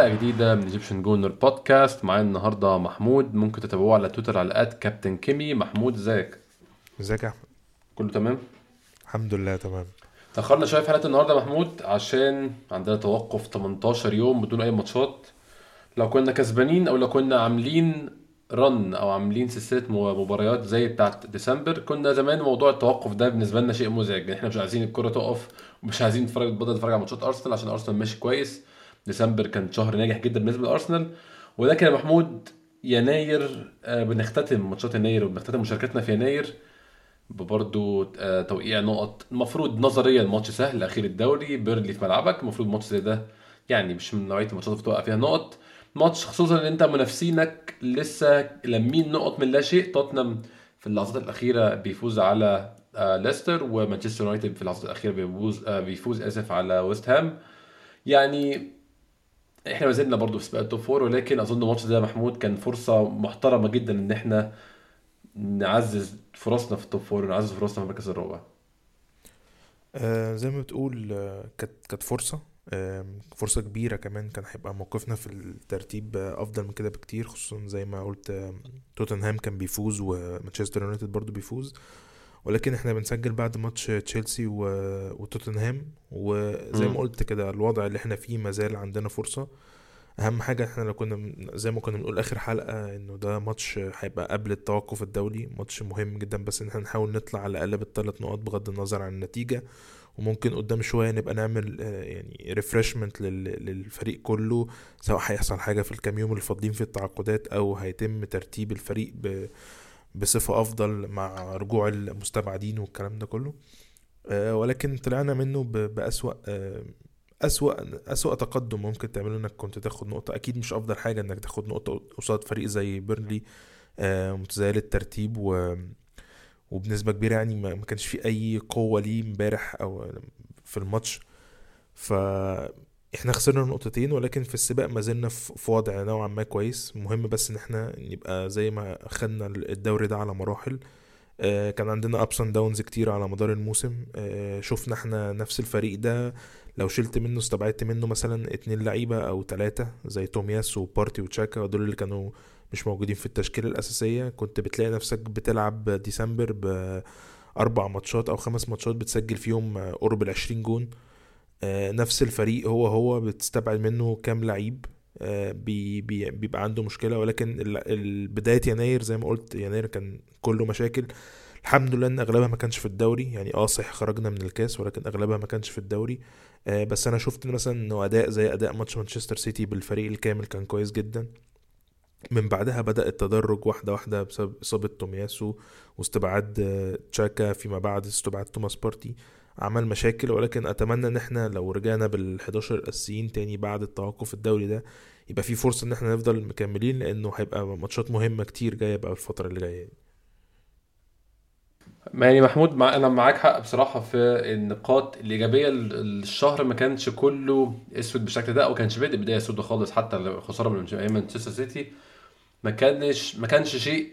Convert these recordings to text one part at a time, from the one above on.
حلقة جديدة من Egyptian Gooner Podcast معايا النهاردة محمود. ممكن تتابعوه على تويتر على at كابتن كيمي محمود ازيك؟ ازيك يا أحمد؟ كله تمام؟ الحمد لله تمام. تأخرنا شوية في حلقة النهاردة محمود عشان عندنا توقف 18 يوم بدون أي ماتشات. لو كنا كسبانين أو لو كنا عاملين run أو عاملين سلسلة مباريات زي بتاعت ديسمبر كنا زمان موضوع التوقف ده بالنسبة لنا شيء مزعج. إحنا مش عايزين الكرة تقف ومش عايزين نتفرج بدل نتفرج على ماتشات أرسنال عشان أرسنال ماشي كويس. ديسمبر كان شهر ناجح جدا بالنسبة لأرسنال ولكن يا محمود يناير آه، بنختتم ماتشات يناير وبنختتم مشاركتنا في يناير برضه آه، بتوقيع نقط المفروض نظريا ماتش سهل أخير الدوري بيرنلي في ملعبك المفروض ماتش زي ده يعني مش من نوعية الماتشات اللي بتوقع فيها نقط. ماتش خصوصا إن أنت منافسينك لسه لامين نقط من لا شيء توتنهام في اللحظات الأخيرة بيفوز على آه، ليستر ومانشستر يونايتد في اللحظات الأخيرة بيفوز بيفوز آسف على ويست هام. يعني إحنا ما زلنا برضه في سباق ال top four ولكن أظن ماتش زي محمود كان فرصة محترمة جدا إن إحنا نعزز فرصنا في ال top four ونعزز فرصنا في المركز الرابع. آه زي ما بتقول آه كانت كانت فرصة. آه فرصة كبيرة كمان كان هيبقى موقفنا في الترتيب آه أفضل من كده بكتير خصوصا زي ما قلت آه توتنهام كان بيفوز ومانشستر يونايتد برضو بيفوز. ولكن إحنا بنسجل بعد ماتش تشيلسي و... وتوتنهام. وزي ما قلت كده الوضع اللي إحنا فيه مازال عندنا فرصة. أهم حاجة إحنا لو كنا زي ما كنا بنقول آخر حلقة إنه ده ماتش هيبقى قبل التوقف الدولي ماتش مهم جدا. بس إن إحنا نحاول نطلع على الأقل بالثلاث نقاط بغض النظر عن النتيجة. وممكن قدام شوية نبقى نعمل آه، يعني refreshment للفريق كله سواء هيحصل حاجة في الكام يوم اللي فاضلين في التعاقدات أو هيتم ترتيب الفريق ب بصفة أفضل مع رجوع المستبعدين والكلام ده كله. آه، ولكن طلعنا منه بأسوأ آه، أسوأ أسوأ تقدم ممكن تعمله إنك كنت تاخد نقطة. أكيد مش أفضل حاجة إنك تاخد نقطة قصاد فريق زي بيرنلي آه، متزايل الترتيب و وبنسبة كبيرة يعني ما كانش في أي قوة ليه امبارح أو في الماتش. ف إحنا خسرنا نقطتين ولكن في السباق ما زلنا في وضع نوعا ما كويس. مهم بس إن إحنا نبقى زي ما خدنا الدوري ده على مراحل. آه كان عندنا ups and downs كتير على مدار الموسم. آه شفنا إحنا نفس الفريق ده. لو شلت منه استبعدت منه مثلا اتنين لعيبة أو تلاتة زي تومياسو وبارتي وتشاكا ودول اللي كانوا مش موجودين في التشكيلة الأساسية. كنت بتلاقي نفسك بتلعب ديسمبر بأربع ماتشات أو خمس ماتشات بتسجل فيهم قرب العشرين جون. نفس الفريق هو هو بتستبعد منه كام لعيب آه، بي بي بيبقى عنده مشكلة. ولكن بدايه يناير زي ما قلت يناير كان كله مشاكل. الحمد لله إن أغلبها ما كانش في الدوري. يعني آه صح خرجنا من الكاس ولكن أغلبها ما كانش في الدوري. آه بس أنا شفت مثلا إنه أداء زي أداء ماتش مانشستر سيتي بالفريق الكامل كان كويس جدا. من بعدها بدأ التدرج واحدة واحدة بسبب إصابة تومياسو واستبعاد آه، تشاكا فيما بعد استبعاد توماس بارتي. عمل مشاكل ولكن أتمنى إن إحنا لو رجعنا بال11 الاساسيين تاني بعد التوقف الدولي ده يبقى في فرصة إن إحنا نفضل مكملين لأنه هيبقى ماتشات مهمة كتير جاية بقى الفترة اللي جاية. يعني محمود مع أنا معاك حق بصراحة في النقاط الإيجابية. الشهر ما كانش كله أسود بالشكل ده أو كانش بداية سودة خالص حتى الخسارة من مانشستر سيتي. ما كانش ما كانش شيء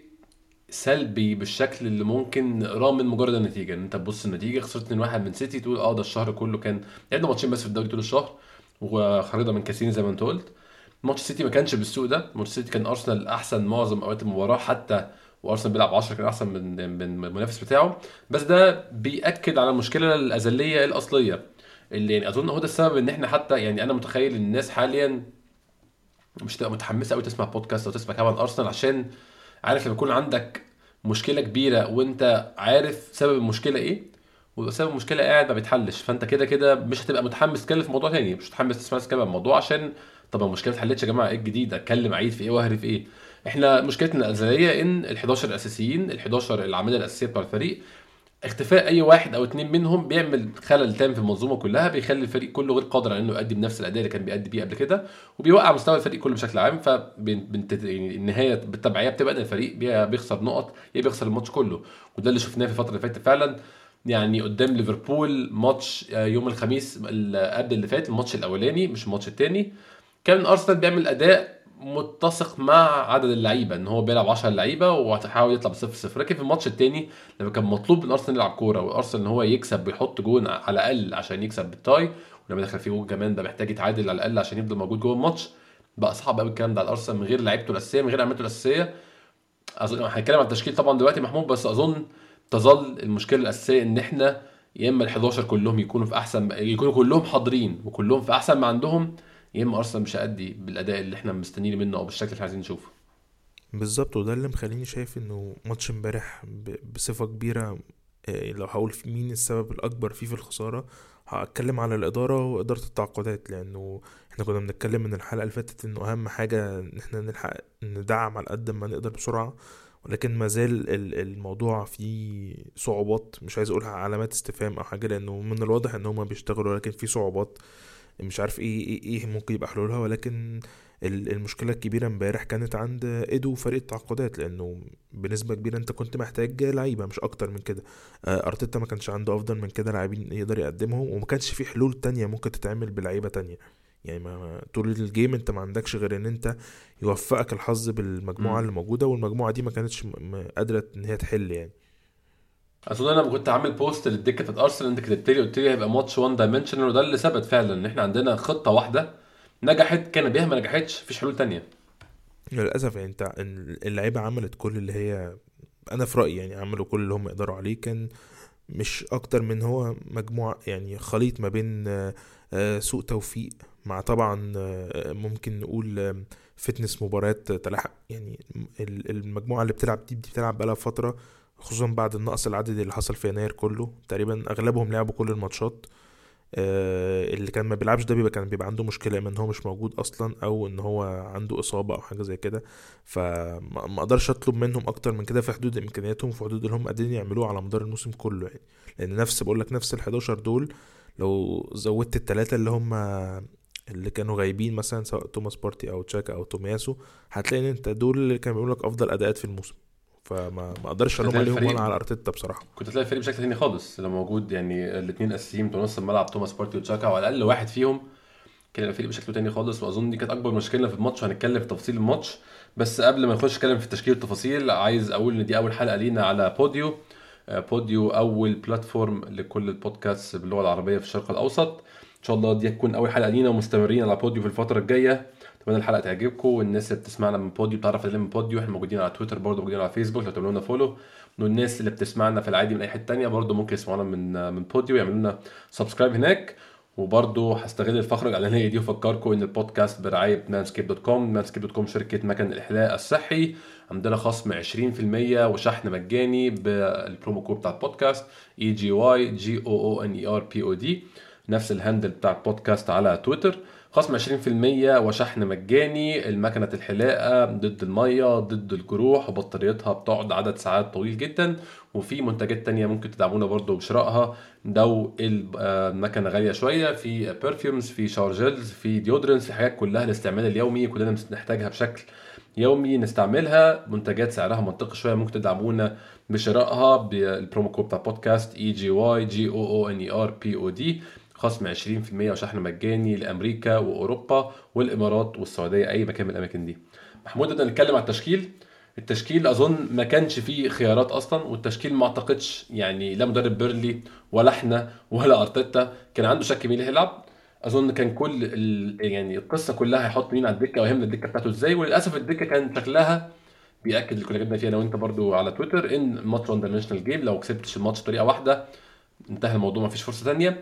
سلبي بالشكل اللي ممكن نقراه من مجرد النتيجة. إن انت تبص النتيجة خسرت 2-1 من سيتي تقول آه ده الشهر كله كان لعبنا ماتشين بس في الدوري طول الشهر وخرجنا من كاسين زي ما انت قلت. ماتش سيتي ما كانش بالسوء ده. ماتش سيتي كان أرسنال أحسن معظم أوقات المباراة حتى وأرسنال بيلعب 10 كان أحسن من من المنافس بتاعه. بس ده بيأكد على المشكلة الأزلية الأصلية اللي يعني أظن هو ده السبب إن إحنا حتى يعني أنا متخيل الناس حاليا مش تبقى متحمسة قوي تسمع بودكاست أو تسمع كلام عن أرسنال عشان عارف لما يكون عندك مشكلة كبيرة وانت عارف سبب المشكلة إيه وسبب المشكلة قاعد ما بيتحلش فانت كده كده مش هتبقى متحمس تتكلم في موضوع تاني مش متحمس تسمع تتكلم عن الموضوع عشان طب المشكلة ما اتحلتش يا جماعة إيه الجديد اتكلم عيد في إيه واهري في إيه؟ إحنا مشكلتنا الأزلية إن ال11 الأساسيين ال11 العاملة الأساسية بتوع الفريق اختفاء أي واحد أو اتنين منهم بيعمل خلل تام في المنظومة كلها بيخلي الفريق كله غير قادر على إنه يؤدي بنفس الأداء اللي كان بيأدي بيه قبل كده وبيوقع مستوى الفريق كله بشكل عام. ف يعني النهاية بالتبعيه بتبقى إن الفريق بيخسر نقط يا بيخسر الماتش كله. وده اللي شفناه في الفترة اللي فاتت فعلا. يعني قدام ليفربول ماتش آه، يوم الخميس قبل اللي فات الماتش الأولاني مش الماتش الثاني كان أرسنال بيعمل أداء متسق مع عدد اللعيبة إن هو بيلعب 10 لعيبة وهتحاول يطلع بصفر صفر. لكن في الماتش الثاني لما كان مطلوب من أرسنال يلعب كورة وأرسنال إن هو يكسب ويحط جون على الأقل عشان يكسب بال tie ولما دخل فيه جون كمان ده محتاج يتعادل على الأقل عشان يفضل موجود جوه الماتش بقى صعب قوي الكلام ده على ارسنال من غير لعيبته الاساسيه من غير عملته الاساسيه اظن هنتكلم عن التشكيل طبعا دلوقتي محمود بس أظن تظل المشكلة الأساسية إن إحنا يا إما ال 11 كلهم يكونوا في أحسن يكونوا كلهم حاضرين وكلهم في أحسن ما عندهم يا إما أرسنال مش هيأدي بالأداء اللي إحنا مستنيين منه أو بالشكل اللي إحنا عايزين نشوفه. بالظبط وده اللي مخليني شايف إنه ماتش امبارح ب- بصفة كبيرة آه، لو هقول مين السبب الأكبر فيه في الخسارة هتكلم على الإدارة وإدارة التعاقدات لأنه إحنا كنا بنتكلم من الحلقة اللي فاتت إنه أهم حاجة إن إحنا نلحق ندعم على قد ما نقدر بسرعة ولكن ما زال ال- الموضوع فيه صعوبات مش عايز أقولها علامات استفهام أو حاجة لأنه من الواضح إن هما بيشتغلوا ولكن في صعوبات. مش عارف إيه إيه, إيه ممكن يبقى حلولها ولكن ال- المشكلة الكبيرة امبارح كانت عند إيدو وفريق التعاقدات لأنه بنسبة كبيرة أنت كنت محتاج لعيبة مش أكتر من كده. آه، أرتيتا ما كانش عنده أفضل من كده لاعبين يقدر يقدمهم وما كانش في حلول تانية ممكن تتعمل بلعيبة تانية. يعني ما طول ال game أنت ما عندكش غير إن أنت يوفقك الحظ بالمجموعة مم. اللي موجودة والمجموعة دي ما كانتش قادرة إن هي تحل يعني. اظن أنا لما كنت عامل بوست للدكة بتاعت ارسنال انت كتبت لي قلت لي هيبقى ماتش one dimensional وده اللي ثبت فعلا إن إحنا عندنا خطة واحدة نجحت كان بيها ما نجحتش مفيش حلول تانية. للأسف يعني أنت اللعيبة عملت كل اللي هي أنا في رأيي يعني عملوا كل اللي هم يقدروا عليه كان مش أكتر من هو مجموعة يعني خليط ما بين آه، سوء توفيق مع طبعا آه، ممكن نقول فتنس مباريات تلاحق. يعني ال- المجموعة اللي بتلعب دي بتلعب بقالها فترة خصوصا بعد النقص العددي اللي حصل في يناير كله. تقريبا أغلبهم لعبوا كل الماتشات. آه، اللي كان ما بيلعبش ده بيبقى كان بيبقى عنده مشكلة اما إن هو مش موجود أصلا أو إن هو عنده إصابة أو حاجة زي كده. فما ما أقدرش أطلب منهم أكتر من كده في حدود إمكانياتهم في حدود اللي هم قادرين يعملوه على مدار الموسم كله يعني. لأن نفس بقول لك نفس ال 11 دول لو زودت الثلاثة اللي هم اللي كانوا غايبين مثلا سواء توماس بارتي أو تشاكا أو تومياسو هتلاقي إن أنت دول اللي كانوا بيقولوا لك أفضل أداءات في الموسم. فما ما أقدرش ألوم عليهم ولا على أرتيتا بصراحة. كنت تلاقي الفريق بشكل تاني خالص. لو موجود يعني الاثنين أساسيين بتوع نص الملعب توماس بارتي وتشاكا وعلى الأقل واحد فيهم كان الفريق بشكل تاني خالص. وأظن دي كانت أكبر مشكلة في الماتش وهنتكلم في تفاصيل الماتش. بس قبل ما نخش نتكلم في التشكيل والتفاصيل عايز أقول إن دي أول حلقة لينا على بوديو. آه، بوديو أول platform لكل البودكاست باللغة العربية في الشرق الأوسط. إن شاء الله دي هتكون أول حلقة لينا ومستمرين على بوديو في الفترة الجاية. اتمنى الحلقة تعجبكم والناس اللي بتسمعنا من بوديو بتعرف من بوديو. إحنا موجودين على تويتر برضه موجودين على فيسبوك لو تعملوا لنا follow والناس اللي بتسمعنا في العادي من أي حتة تانية برضه ممكن يسمعونا من من بوديو يعملوا لنا subscribe هناك. وبرضه هستغل الفقرة الإعلانية دي وأفكركم إن البودكاست برعاية مانسكيب dot com مانسكيب dot com شركة مكن الحلاقة الصحي عندنا خصم 20% وشحن مجاني بال promo code بتاع البودكاست E G Y G O O N E R P O D نفس ال handle بتاع البودكاست على تويتر. خصم 20% وشحن مجاني المكنة الحلاقة ضد المية ضد الجروح وبطاريتها بتقعد عدد ساعات طويل جدا. وفي منتجات تانية ممكن تدعمونا برضو بشرائها. لو المكنة غالية شوية في perfumes في shower gels في deodorants في حاجات كلها الاستعمال اليومي كلنا بنحتاجها بشكل يومي نستعملها. منتجات سعرها منطقي شوية ممكن تدعمونا بشرائها بال promo code بتاع بودكاست E G Y G O O N E R P O D خصم 20% وشحن مجاني لأمريكا وأوروبا والإمارات والسعودية أي مكان من الأماكن دي. محمود بدنا نتكلم على التشكيل. التشكيل أظن ما كانش فيه خيارات أصلا والتشكيل ما أعتقدش يعني لا مدرب بيرنلي ولا إحنا ولا أرتيتا كان عنده شك مين اللي هيلعب. أظن كان كل. يعني القصة كلها هيحط مين على الدكة ويهمنا الدكة بتاعته إزاي. وللأسف الدكة كان شكلها بيأكد اللي كنا جبنا فيها أنا وانت برضو على تويتر إن الماتش one dimensional game لو كسبتش الماتش بطريقة واحدة انتهى الموضوع ما فيش فرصة ثانية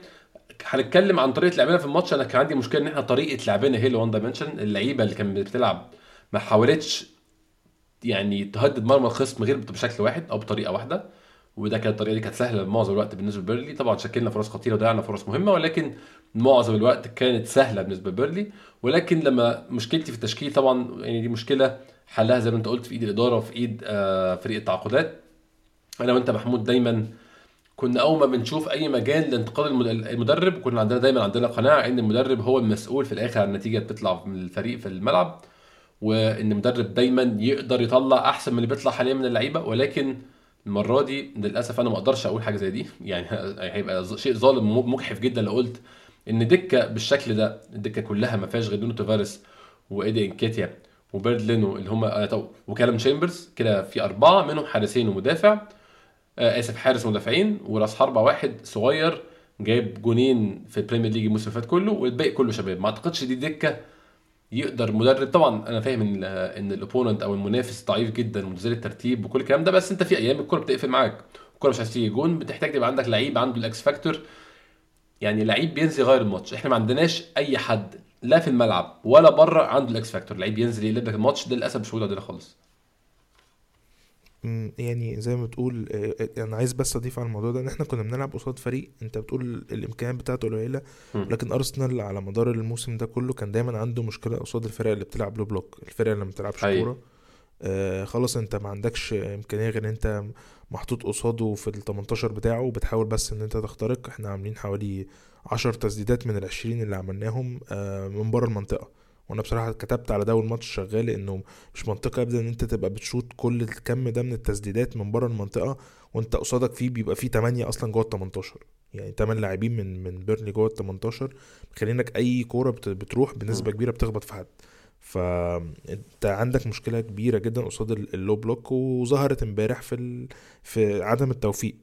هنتكلم عن طريقة لعبنا في الماتش. أنا كان عندي مشكلة إن إحنا طريقة لعبنا هي اللي one dimension. اللعيبة اللي كانت بتلعب ما حاولتش يعني تهدد مرمى الخصم غير بشكل واحد أو بطريقة واحدة وده كانت الطريقة دي كانت سهلة معظم الوقت بالنسبة لبيرلي. طبعا شكلنا فرص خطيرة وضيعنا فرص مهمة ولكن معظم الوقت كانت سهلة بالنسبة لبيرلي. ولكن لما مشكلتي في التشكيل طبعا يعني دي مشكلة حلها زي ما أنت قلت في إيد الإدارة وفي إيد آه، فريق التعاقدات. أنا وأنت محمود دايما كنا أول ما بنشوف أي مجال لانتقاد المد- المدرب كنا عندنا دايما عندنا قناعة إن المدرب هو المسؤول في الآخر عن النتيجة بتطلع من الفريق في الملعب وإن المدرب دايما يقدر يطلع أحسن من اللي بيطلع حاليا من اللعيبة. ولكن المرة دي للأسف أنا ما أقدرش أقول حاجة زي دي. يعني هيبقى شيء ظالم ومجحف جدا لو قلت إن دكة بالشكل ده الدكة كلها ما فيهاش غير نونو تافاريس وإيدي نكيتيا وبيرند لينو اللي هم آه، وكالم تشامبرز كده في أربعة منهم حارسين ومدافع. آسف حارس مدافعين وراس حربة واحد صغير جايب جونين في ال Premier League الموسم اللي فات كله والباقي كله شباب. ما أعتقدش دي دكة يقدر مدرب. طبعا أنا فاهم إن إن ال opponent أو المنافس ضعيف جدا ونزل الترتيب وكل الكلام ده بس أنت في أيام الكورة بتقفل معاك. الكورة مش عايز تيجي جون بتحتاج تبقى عندك لعيب عنده ال X factor. يعني لعيب بينزل يغير الماتش. إحنا ما عندناش أي حد لا في الملعب ولا بره عنده ال X factor. لعيب ينزل يقلب الماتش ده للأسف مش موجود عندنا خالص. يعني زي ما بتقول آه، آه، أنا عايز بس أضيف على الموضوع ده إن إحنا كنا بنلعب قصاد فريق أنت بتقول الإمكانيات بتاعته قليلة. لكن أرسنال على مدار الموسم ده كله كان دايما عنده مشكلة قصاد الفرق اللي بتلعب لو بلوك الفرق اللي ما بتلعبش حقيقي كورة. آه خلاص أنت ما عندكش إمكانية غير إن أنت محطوط قصاده في ال 18 بتاعه وبتحاول بس إن أنت تخترق. إحنا عاملين حوالي 10 تسديدات من ال 20 اللي عملناهم آه من بره المنطقة. وأنا بصراحة كتبت على ده أول ماتش شغال إنه مش منطقي ابدا إن أنت تبقى بتشوط كل الكم ده من التسديدات من بره المنطقة وأنت قصادك فيه بيبقى فيه 8 أصلا جوه ال 18 يعني 8 لاعبين من من بيرنلي جوه ال 18 مخلينك أي كورة بت- بتروح بنسبة مم. كبيرة بتخبط في حد. فانت عندك مشكلة كبيرة جدا قصاد ال- ال low block وظهرت امبارح في ال... في عدم التوفيق.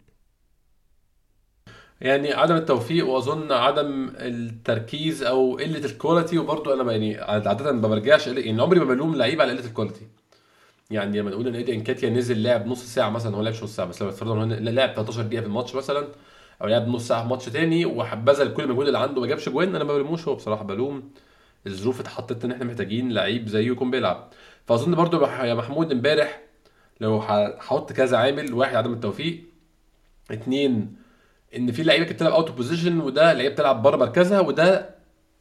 يعني عدم التوفيق وأظن عدم التركيز أو قلة ال quality وبرضه أنا يعني عادة ما برجعش يعني عمري ما بلوم لعيب على قلة ال quality يعني لما نقول إن إيدي نكيتيا نزل لعب نص ساعة مثلا هو لعبش نص ساعة بس لو فرضنا ان لعب 13 دقيقة في الماتش مثلا أو لعب نص ساعة في ماتش تاني وبذل كل المجهود اللي عنده ما جابش جوان أنا ما بلوموش. هو بصراحة بلوم الظروف اتحطت إن إحنا محتاجين لعيب زيه يكون بيلعب. فأظن برضو يا محمود إمبارح لو هحط كذا عامل واحد عدم التوفيق اتنين إن في لعيبة كانت بتلعب out position وده لعيبة بتلعب بره مركزها وده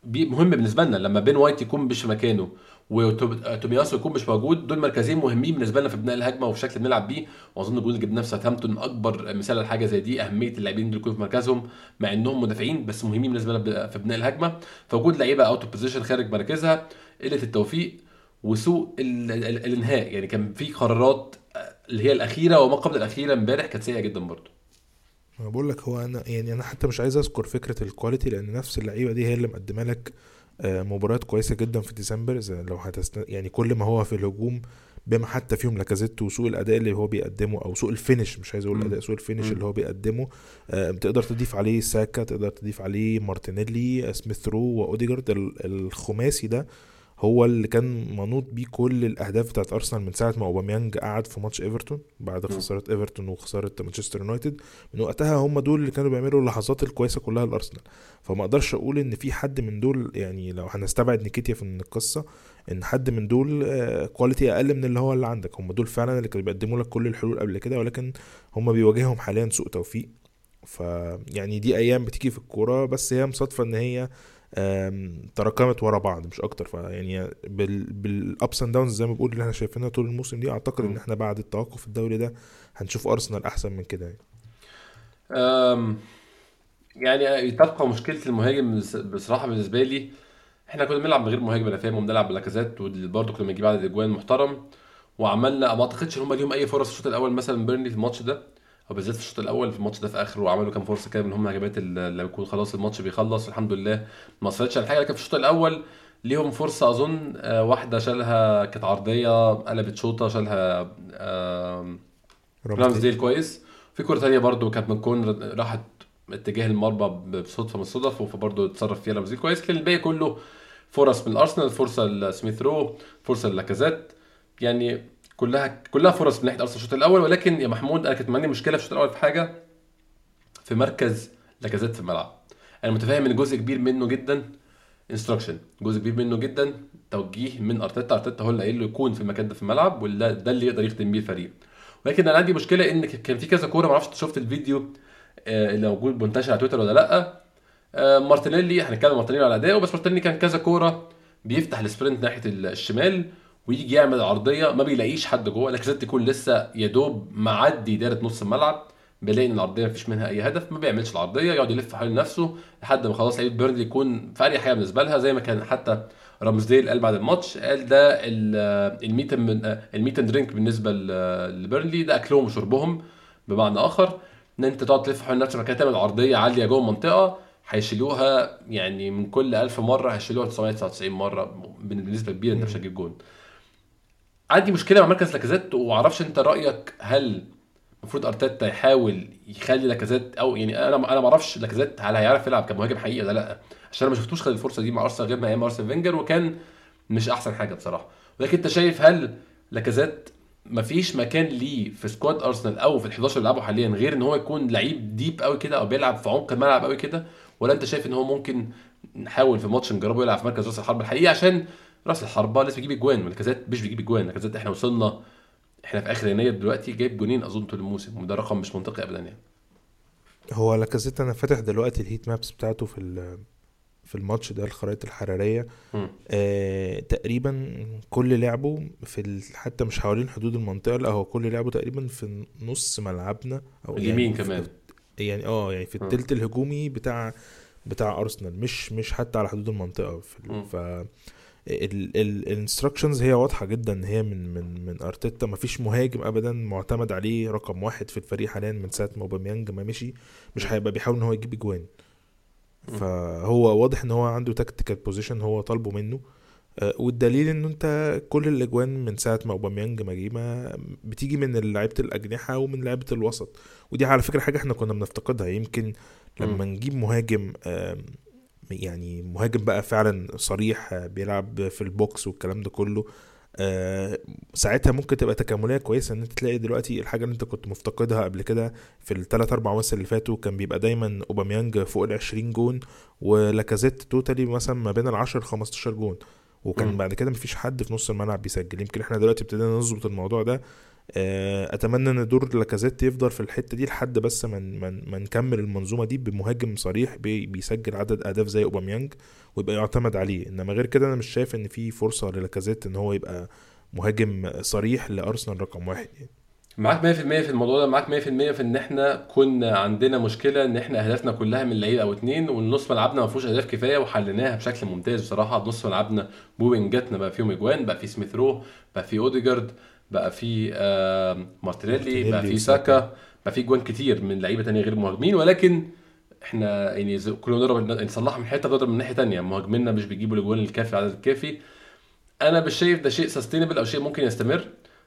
مهم بالنسبة لنا. لما بن وايت يكون مش مكانه وتومياسو يكون مش موجود دول مركزين مهمين بالنسبة لنا في بناء الهجمة وفي شكل بنلعب بيه. وأظن الجول اللي جبناه في ساوثهامبتون أكبر مثال على حاجة زي دي أهمية اللاعبين دول يكونوا في مركزهم مع إنهم مدافعين بس مهمين بالنسبة لنا في بناء الهجمة. فوجود لعيبة out position خارج مركزها قلة التوفيق وسوء ال- ال- ال- الإنهاء. يعني كان في قرارات اللي هي الأخيرة وما قبل الأخيرة امبارح كانت سيئة جدا برضه أنا بقول لك هو أنا يعني أنا حتى مش عايز أذكر فكرة ال quality لأن نفس اللعيبة دي هي اللي مقدمة لك آه، مباريات كويسة جدا في ديسمبر لو هتست... يعني كل ما هو في الهجوم بما حتى فيهم لاكازيت وسوء الأداء اللي هو بيقدمه أو سوء ال finish مش عايز أقول. الأداء سوء ال finish. اللي هو بيقدمه آه، تقدر تضيف عليه ساكا تقدر تضيف عليه مارتينيلي آه، سميث رو وأوديجارد ال- الخماسي ده هو اللي كان منوط بيه كل الأهداف بتاعت أرسنال من ساعة ما أوباميانج قعد في ماتش إيفرتون بعد. خسارة إيفرتون وخسارة مانشستر يونايتد من وقتها هم دول اللي كانوا بيعملوا اللحظات الكويسة كلها لأرسنال. فما أقدرش أقول إن في حد من دول يعني لو هنستبعد نيكيتيا في القصة إن حد من دول آه، quality أقل من اللي هو اللي عندك. هم دول فعلا اللي كانوا بيقدموا لك كل الحلول قبل كده ولكن هم بيواجههم حاليا سوء توفيق. ف يعني دي أيام بتيجي في الكورة بس هي مصادفة إن هي تراكمت ورا بعض مش أكتر. فيعني بال بال ups and downs زي ما بقول اللي إحنا شايفينها طول الموسم دي أعتقد إن. إحنا بعد التوقف الدوري ده هنشوف أرسنال أحسن من كده يعني. يعني تبقى مشكلة المهاجم بص- بصراحة بالنسبة لي إحنا كنا بنلعب من غير مهاجم أنا فاهم وبنلعب بلاكازيت وبرضه كنا بنجيب عدد اجوان محترم وعملنا ما أعتقدش إن هم ليهم أي فرص في الشوط الأول مثلا بيرنلي في الماتش ده. أو بالذات في الشوط الأول في الماتش ده في آخره وعملوا كام فرصة كده من هم هجمات ال- لما يكون خلاص الماتش بيخلص الحمد لله ما اثرتش على حاجة. لكن في الشوط الأول ليهم فرصة أظن آه، واحدة شالها كانت عرضية قلبت شوطة شالها رامزديل. كويس. في كرة تانية برضو كانت من كون راحت اتجاه المرمى بصدفة من الصدف فبرضه اتصرف فيها رامزديل كويس. لكن الباقي كله فرص من الأرسنال فرصة لسميث رو فرصة للاكازيت. يعني كلها كلها فرص من ناحية أرسنال. الشوط الأول ولكن يا محمود أنا كانت عندي مشكلة في الشوط الأول في حاجة في مركز لاكازيت في الملعب. أنا متفاهم إن جزء كبير منه جدا instruction جزء كبير منه جدا توجيه من أرتيتا. أرتيتا هو اللي قايل له يكون في المكان ده في الملعب وده ده اللي يقدر يخدم بيه الفريق. ولكن أنا عندي مشكلة إن كان في كذا كورة ما أعرفش شفت الفيديو آه، اللي موجود منتشر على تويتر ولا لأ. آه، مارتينيلي هنتكلم مارتينيلي على اداؤه بس مارتينيلي كان كذا كورة بيفتح ال sprint ناحية ال- الشمال. ويجي يعمل عرضية ما بيلاقيش حد جوه. لاكازيت يكون لسه يا دوب معدي دايرة نص الملعب بيلاقي إن العرضية مفيش منها أي هدف ما بيعملش العرضية يقعد يلف حوالين نفسه لحد ما خلاص لعيبه بيرنلي يكون في أريح حاجة بالنسبة لها زي ما كان حتى رامزديل قال بعد الماتش قال ده ال- ال meat من ال meat and drink بالنسبة ل- لبيرنلي ده أكلهم وشربهم بمعنى آخر. إن أنت تقعد تلف حوالين نفسك كده تعمل عرضية عالية جوه المنطقة هيشيلوها يعني من كل 1000 مرة هيشيلوها 999 مرة بنسبه كبيرة أنت مش هتجيب جون. عندي مشكلة مع مركز لاكازيت ومعرفش انت رأيك هل المفروض أرتيتا يحاول يخلي لاكازيت أو يعني أنا أنا ما أعرفش لاكازيت هل هيعرف يلعب كمهاجم حقيقي ولا لأ عشان أنا ما شفتوش خد الفرصة دي مع أرسنال غير ما أيام أرسنال فينجر وكان مش أحسن حاجة بصراحة. ولكن أنت شايف هل لاكازيت مفيش مكان ليه في squad أرسنال أو في ال 11 اللي بيلعبوا حاليا غير إن هو يكون لعيب deep قوي كده أو بيلعب في عمق الملعب قوي كده؟ ولا أنت شايف إن هو ممكن نحاول في ماتش نجربه يلعب في مركز راس الحربه الحقيقي عشان راس الحربة لسه بيجيب اجوان لاكازيت مش بيجيب اجوان لاكازيت إحنا وصلنا إحنا في آخر يناير دلوقتي جايب جونين أظن طول الموسم وده رقم مش منطقي ابدا يعني هو لاكازيت أنا فاتح دلوقتي ال heat maps بتاعته في في الماتش ده الخرائط الحرارية. آه تقريبا كل لعبه في. حتى مش حوالين حدود المنطقة لا هو كل لعبه تقريبا في نص ملعبنا أو اليمين يعني كمان يعني آه يعني في. التلت الهجومي بتاع بتاع أرسنال مش مش حتى على حدود المنطقة في. ف ال instructions هي واضحة جدا إن هي من من من ارتيتا مفيش مهاجم ابدا معتمد عليه رقم واحد في الفريق حاليا من ساعة ما أوباميانج ما مشي. مش هيبقى بيحاول إن هو يجيب إجوان. فهو واضح إن هو عنده tactical position هو طالبه منه. آه، والدليل إن أنت كل الإجوان من ساعة ما أوباميانج ما جه ما بتيجي من لعيبة الأجنحة ومن لعيبة الوسط. ودي على فكرة حاجة إحنا كنا بنفتقدها. يمكن لما نجيب مهاجم يعني مهاجم بقى فعلا صريح بيلعب في ال box والكلام ده كله. آه، ساعتها ممكن تبقى تكاملية كويسة إن أنت تلاقي دلوقتي الحاجة اللي أنت كنت مفتقدها قبل كده في الثلاث أربع مواسم اللي فاتوا كان بيبقى دايما أوباميانج فوق ال 20 جون ولاكازيت totally مثلا ما بين ال 10 ل 15 جون. وكان مم. بعد كده مفيش حد في نص الملعب بيسجل. يمكن إحنا دلوقتي ابتدينا نظبط الموضوع ده أتمنى إن دور لاكازيت يفضل في الحتة دي لحد بس ما ما ما نكمل المنظومة دي بمهاجم صريح بي- بيسجل عدد أهداف زي أوباميانج ويبقى يعتمد عليه. إنما غير كده أنا مش شايف إن في فرصة للاكازيت إن هو يبقى مهاجم صريح لأرسنال رقم واحد يعني. معاك 100% في الموضوع ده معاك 100% في إن إحنا كنا عندنا مشكلة إن إحنا أهدافنا كلها من لعيب أو اتنين والنص ملعبنا ما فيهوش أهداف كفاية وحليناها بشكل ممتاز بصراحة. نص ملعبنا ب wingاتنا بقى فيهم إجوان بقى في سميث رو بقى في أوديجارد بقى في آه مارتينيلي بقى في. ساكا بقى في جوان كتير من لعيبة تانية غير مهاجمين ولكن إحنا يعني كل نضرب نصلحها من حتة نضرب من ناحية تانية. مهاجمينا مش بيجيبوا الاجوان الكافي العدد الكافي. أنا مش شايف ده شيء sustainable أو شيء ممكن يستمر.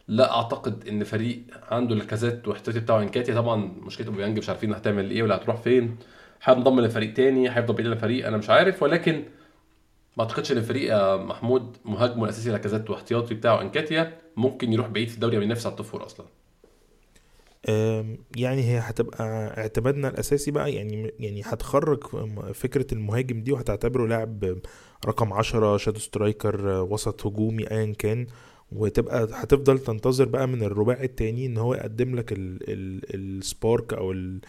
لا أعتقد إن فريق عنده لاكازيت واحتياطي بتاعه انكاتيا طبعا مشكلة أوباميانج مش عارفين هتعمل إيه ولا هتروح فين. هينضم لفريق تاني هيفضل بعيد عن الفريق أنا مش عارف. ولكن ما أعتقدش إن الفريق يا محمود مهاجمه الأساسي لاكازيت واحتياطي بتاعه انكاتيا ممكن يروح بعيد في الدوري أو ينافس على ال top four أصلا. يعني هي هتبقى اعتمادنا الأساسي بقى يعني يعني هتخرج فكرة المهاجم دي وهتعتبره لاعب رقم عشرة shadow striker وسط هجومي ايا كان. وتبقى هتفضل تنتظر بقى من الرباعي التاني إن هو يقدم لك ال ال ال spark أو ال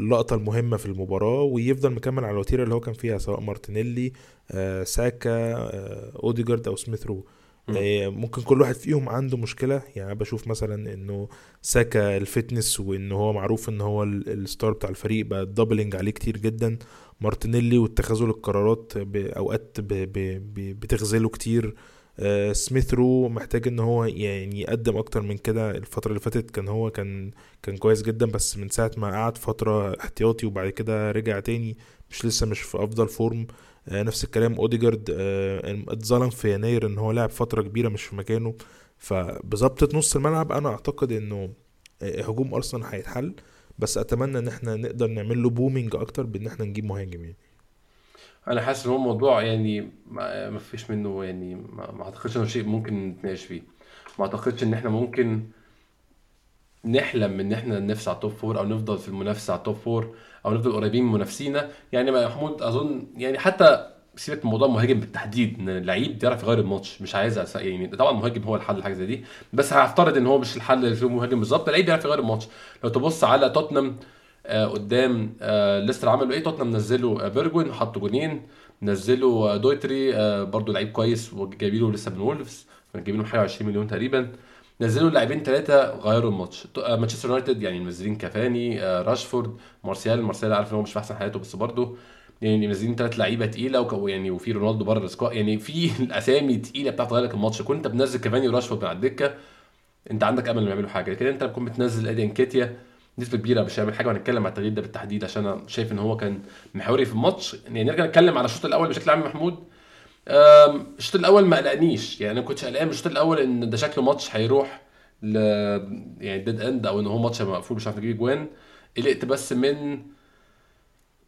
اللقطة المهمة في المباراة ويفضل مكمل على الوتيرة اللي هو كان فيها سواء مارتينيلي آه ساكا آه أوديجارد أو سميث رو. آه ممكن كل واحد فيهم عنده مشكلة. يعني بشوف مثلا إنه ساكا ال fitness وإن هو معروف إن هو ال- ال star بتاع الفريق بقى ال doubling عليه كتير جدا. مارتينيلي واتخاذه للقرارات بأوقات بتخذله كتير. سميث رو محتاج إن هو يعني يقدم أكتر من كده. الفترة اللي فاتت كان هو كان كان كويس جدا بس من ساعة ما قعد فترة احتياطي وبعد كده رجع تاني مش لسه مش في أفضل form. آه، نفس الكلام أوديجارد. آه، اتظلم في يناير إن هو لعب فترة كبيرة مش في مكانه. فبظبطة نص الملعب. أنا أعتقد إنه آه، هجوم أرسنال هيتحل. بس أتمنى إن إحنا نقدر نعمل له boosting أكتر بإن إحنا نجيب مهاجم يعني. أنا حاسس إن هو موضوع يعني ما فيش منه يعني ما أعتقدش إنه شيء ممكن نتناقش فيه. ما أعتقدش إن إحنا ممكن نحلم إن إحنا ننافس على ال top four أو نفضل في المنافسة على ال top four أو نفضل قريبين من منافسينا. يعني ما محمود أظن يعني حتى سيبك من موضوع مهاجم بالتحديد إن اللعيب يعرف يغير الماتش مش عايز يعني طبعا مهاجم هو الحل لحاجة زي دي بس هفترض إن هو مش الحل اللي فيه مهاجم بالظبط اللعيب يعرف يغير الماتش. لو تبص على توتنهام قدام آه ليستر عملوا إيه؟ توتنهام نزلوا آه بيرجوين حطوا جونين نزلوا آه دوهيرتي آه برضو لعيب كويس وجايبينه لسه من وولفز جايبينه حاجة 20 مليون تقريبا. نزلوا لاعبين ثلاثة غيروا الماتش. آه، مانشستر يونايتد يعني منزلين كافاني آه، راشفورد مارسيال. مارسيال عارف إن هو مش في أحسن حالاته بس برضه يعني منزلين ثلاث لعيبة تقيلة يعني وفي رونالدو بره ال squad يعني في الأسامي تقيلة بتاعت تغير لك الماتش. كنت بنزل كافاني وراشفورد من على الدكة أنت عندك أمل إنهم يعملوا حاجة. لكن أنت بتكون بتنزل ادي انكيتيا نسبة كبيرة مش هيعمل حاجة وهنتكلم على التغيير ده بالتحديد عشان أنا شايف إن هو كان محوري في الماتش. يعني نرجع نتكلم على الشوط الأول بشكل عام محمود. الشوط الأول ما قلقنيش. يعني أنا كنتش قلقان من الشوط الأول إن ده شكله ماتش هيروح ل يعني dead end أو إن هو ماتش مقفول مش عارف نجيب جوان. قلقت بس من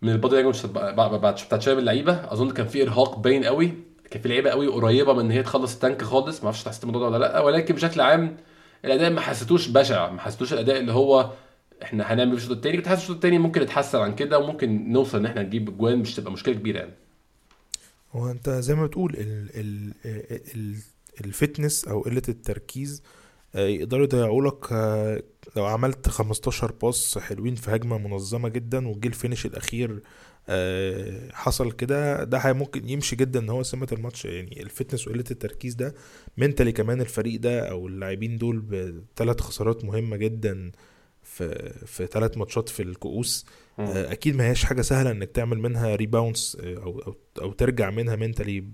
من ال body language بعد بتاعت شباب اللعيبة. أظن كان في إرهاق باين قوي. كان في لعيبة قوي قريبة من إن هي تخلص ال tank خالص. ما أعرفش حسيت الموضوع ده ولا لأ. ولكن بشكل عام الأداء ما حسيتوش بشع. ما حسيتوش الأداء اللي هو إحنا هنعمل في الشوط الثاني كنت حاسس الشوط الثاني ممكن نتحسن عن كده وممكن نوصل ان إحنا نجيب جوان مش تبقى مشكلة كبيرة يعني. هو انت زي ما بتقول ال ال ال ال fitness أو قلة التركيز آه، يقدروا يضيعوا لك آه، لو عملت 15 pass حلوين في هجمة منظمة جدا وجه ال finish الأخير آه، حصل كده ده ممكن يمشي جدا إن هو سمة الماتش. يعني ال fitness وقلة التركيز ده mentally كمان الفريق ده أو اللاعبين دول بثلاث خسارات مهمة جدا في في ثلاث ماتشات في الكؤوس. آه، أكيد ما هياش حاجة سهلة إنك تعمل منها rebounds أو أو أو ترجع منها mentally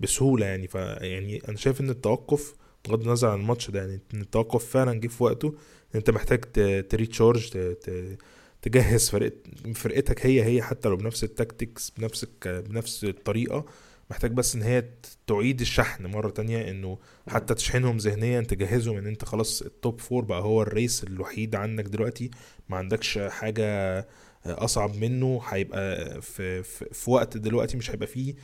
بسهولة يعني فيعني أنا شايف إن التوقف بغض النظر عن الماتش ده يعني إن التوقف فعلا جه في وقته ان أنت محتاج ت recharge تجهز فرق فرقتك هي هي حتى لو بنفس ال tactics بنفس بنفس الطريقة محتاج بس إن هي تعيد الشحن مرة تانية إنه حتى تشحنهم ذهنيا تجهزهم إن أنت خلاص ال top four بقى هو ال race الوحيد عندك دلوقتي. ما عندكش حاجة أصعب منه هيبقى في, في, في وقت دلوقتي مش هيبقى فيه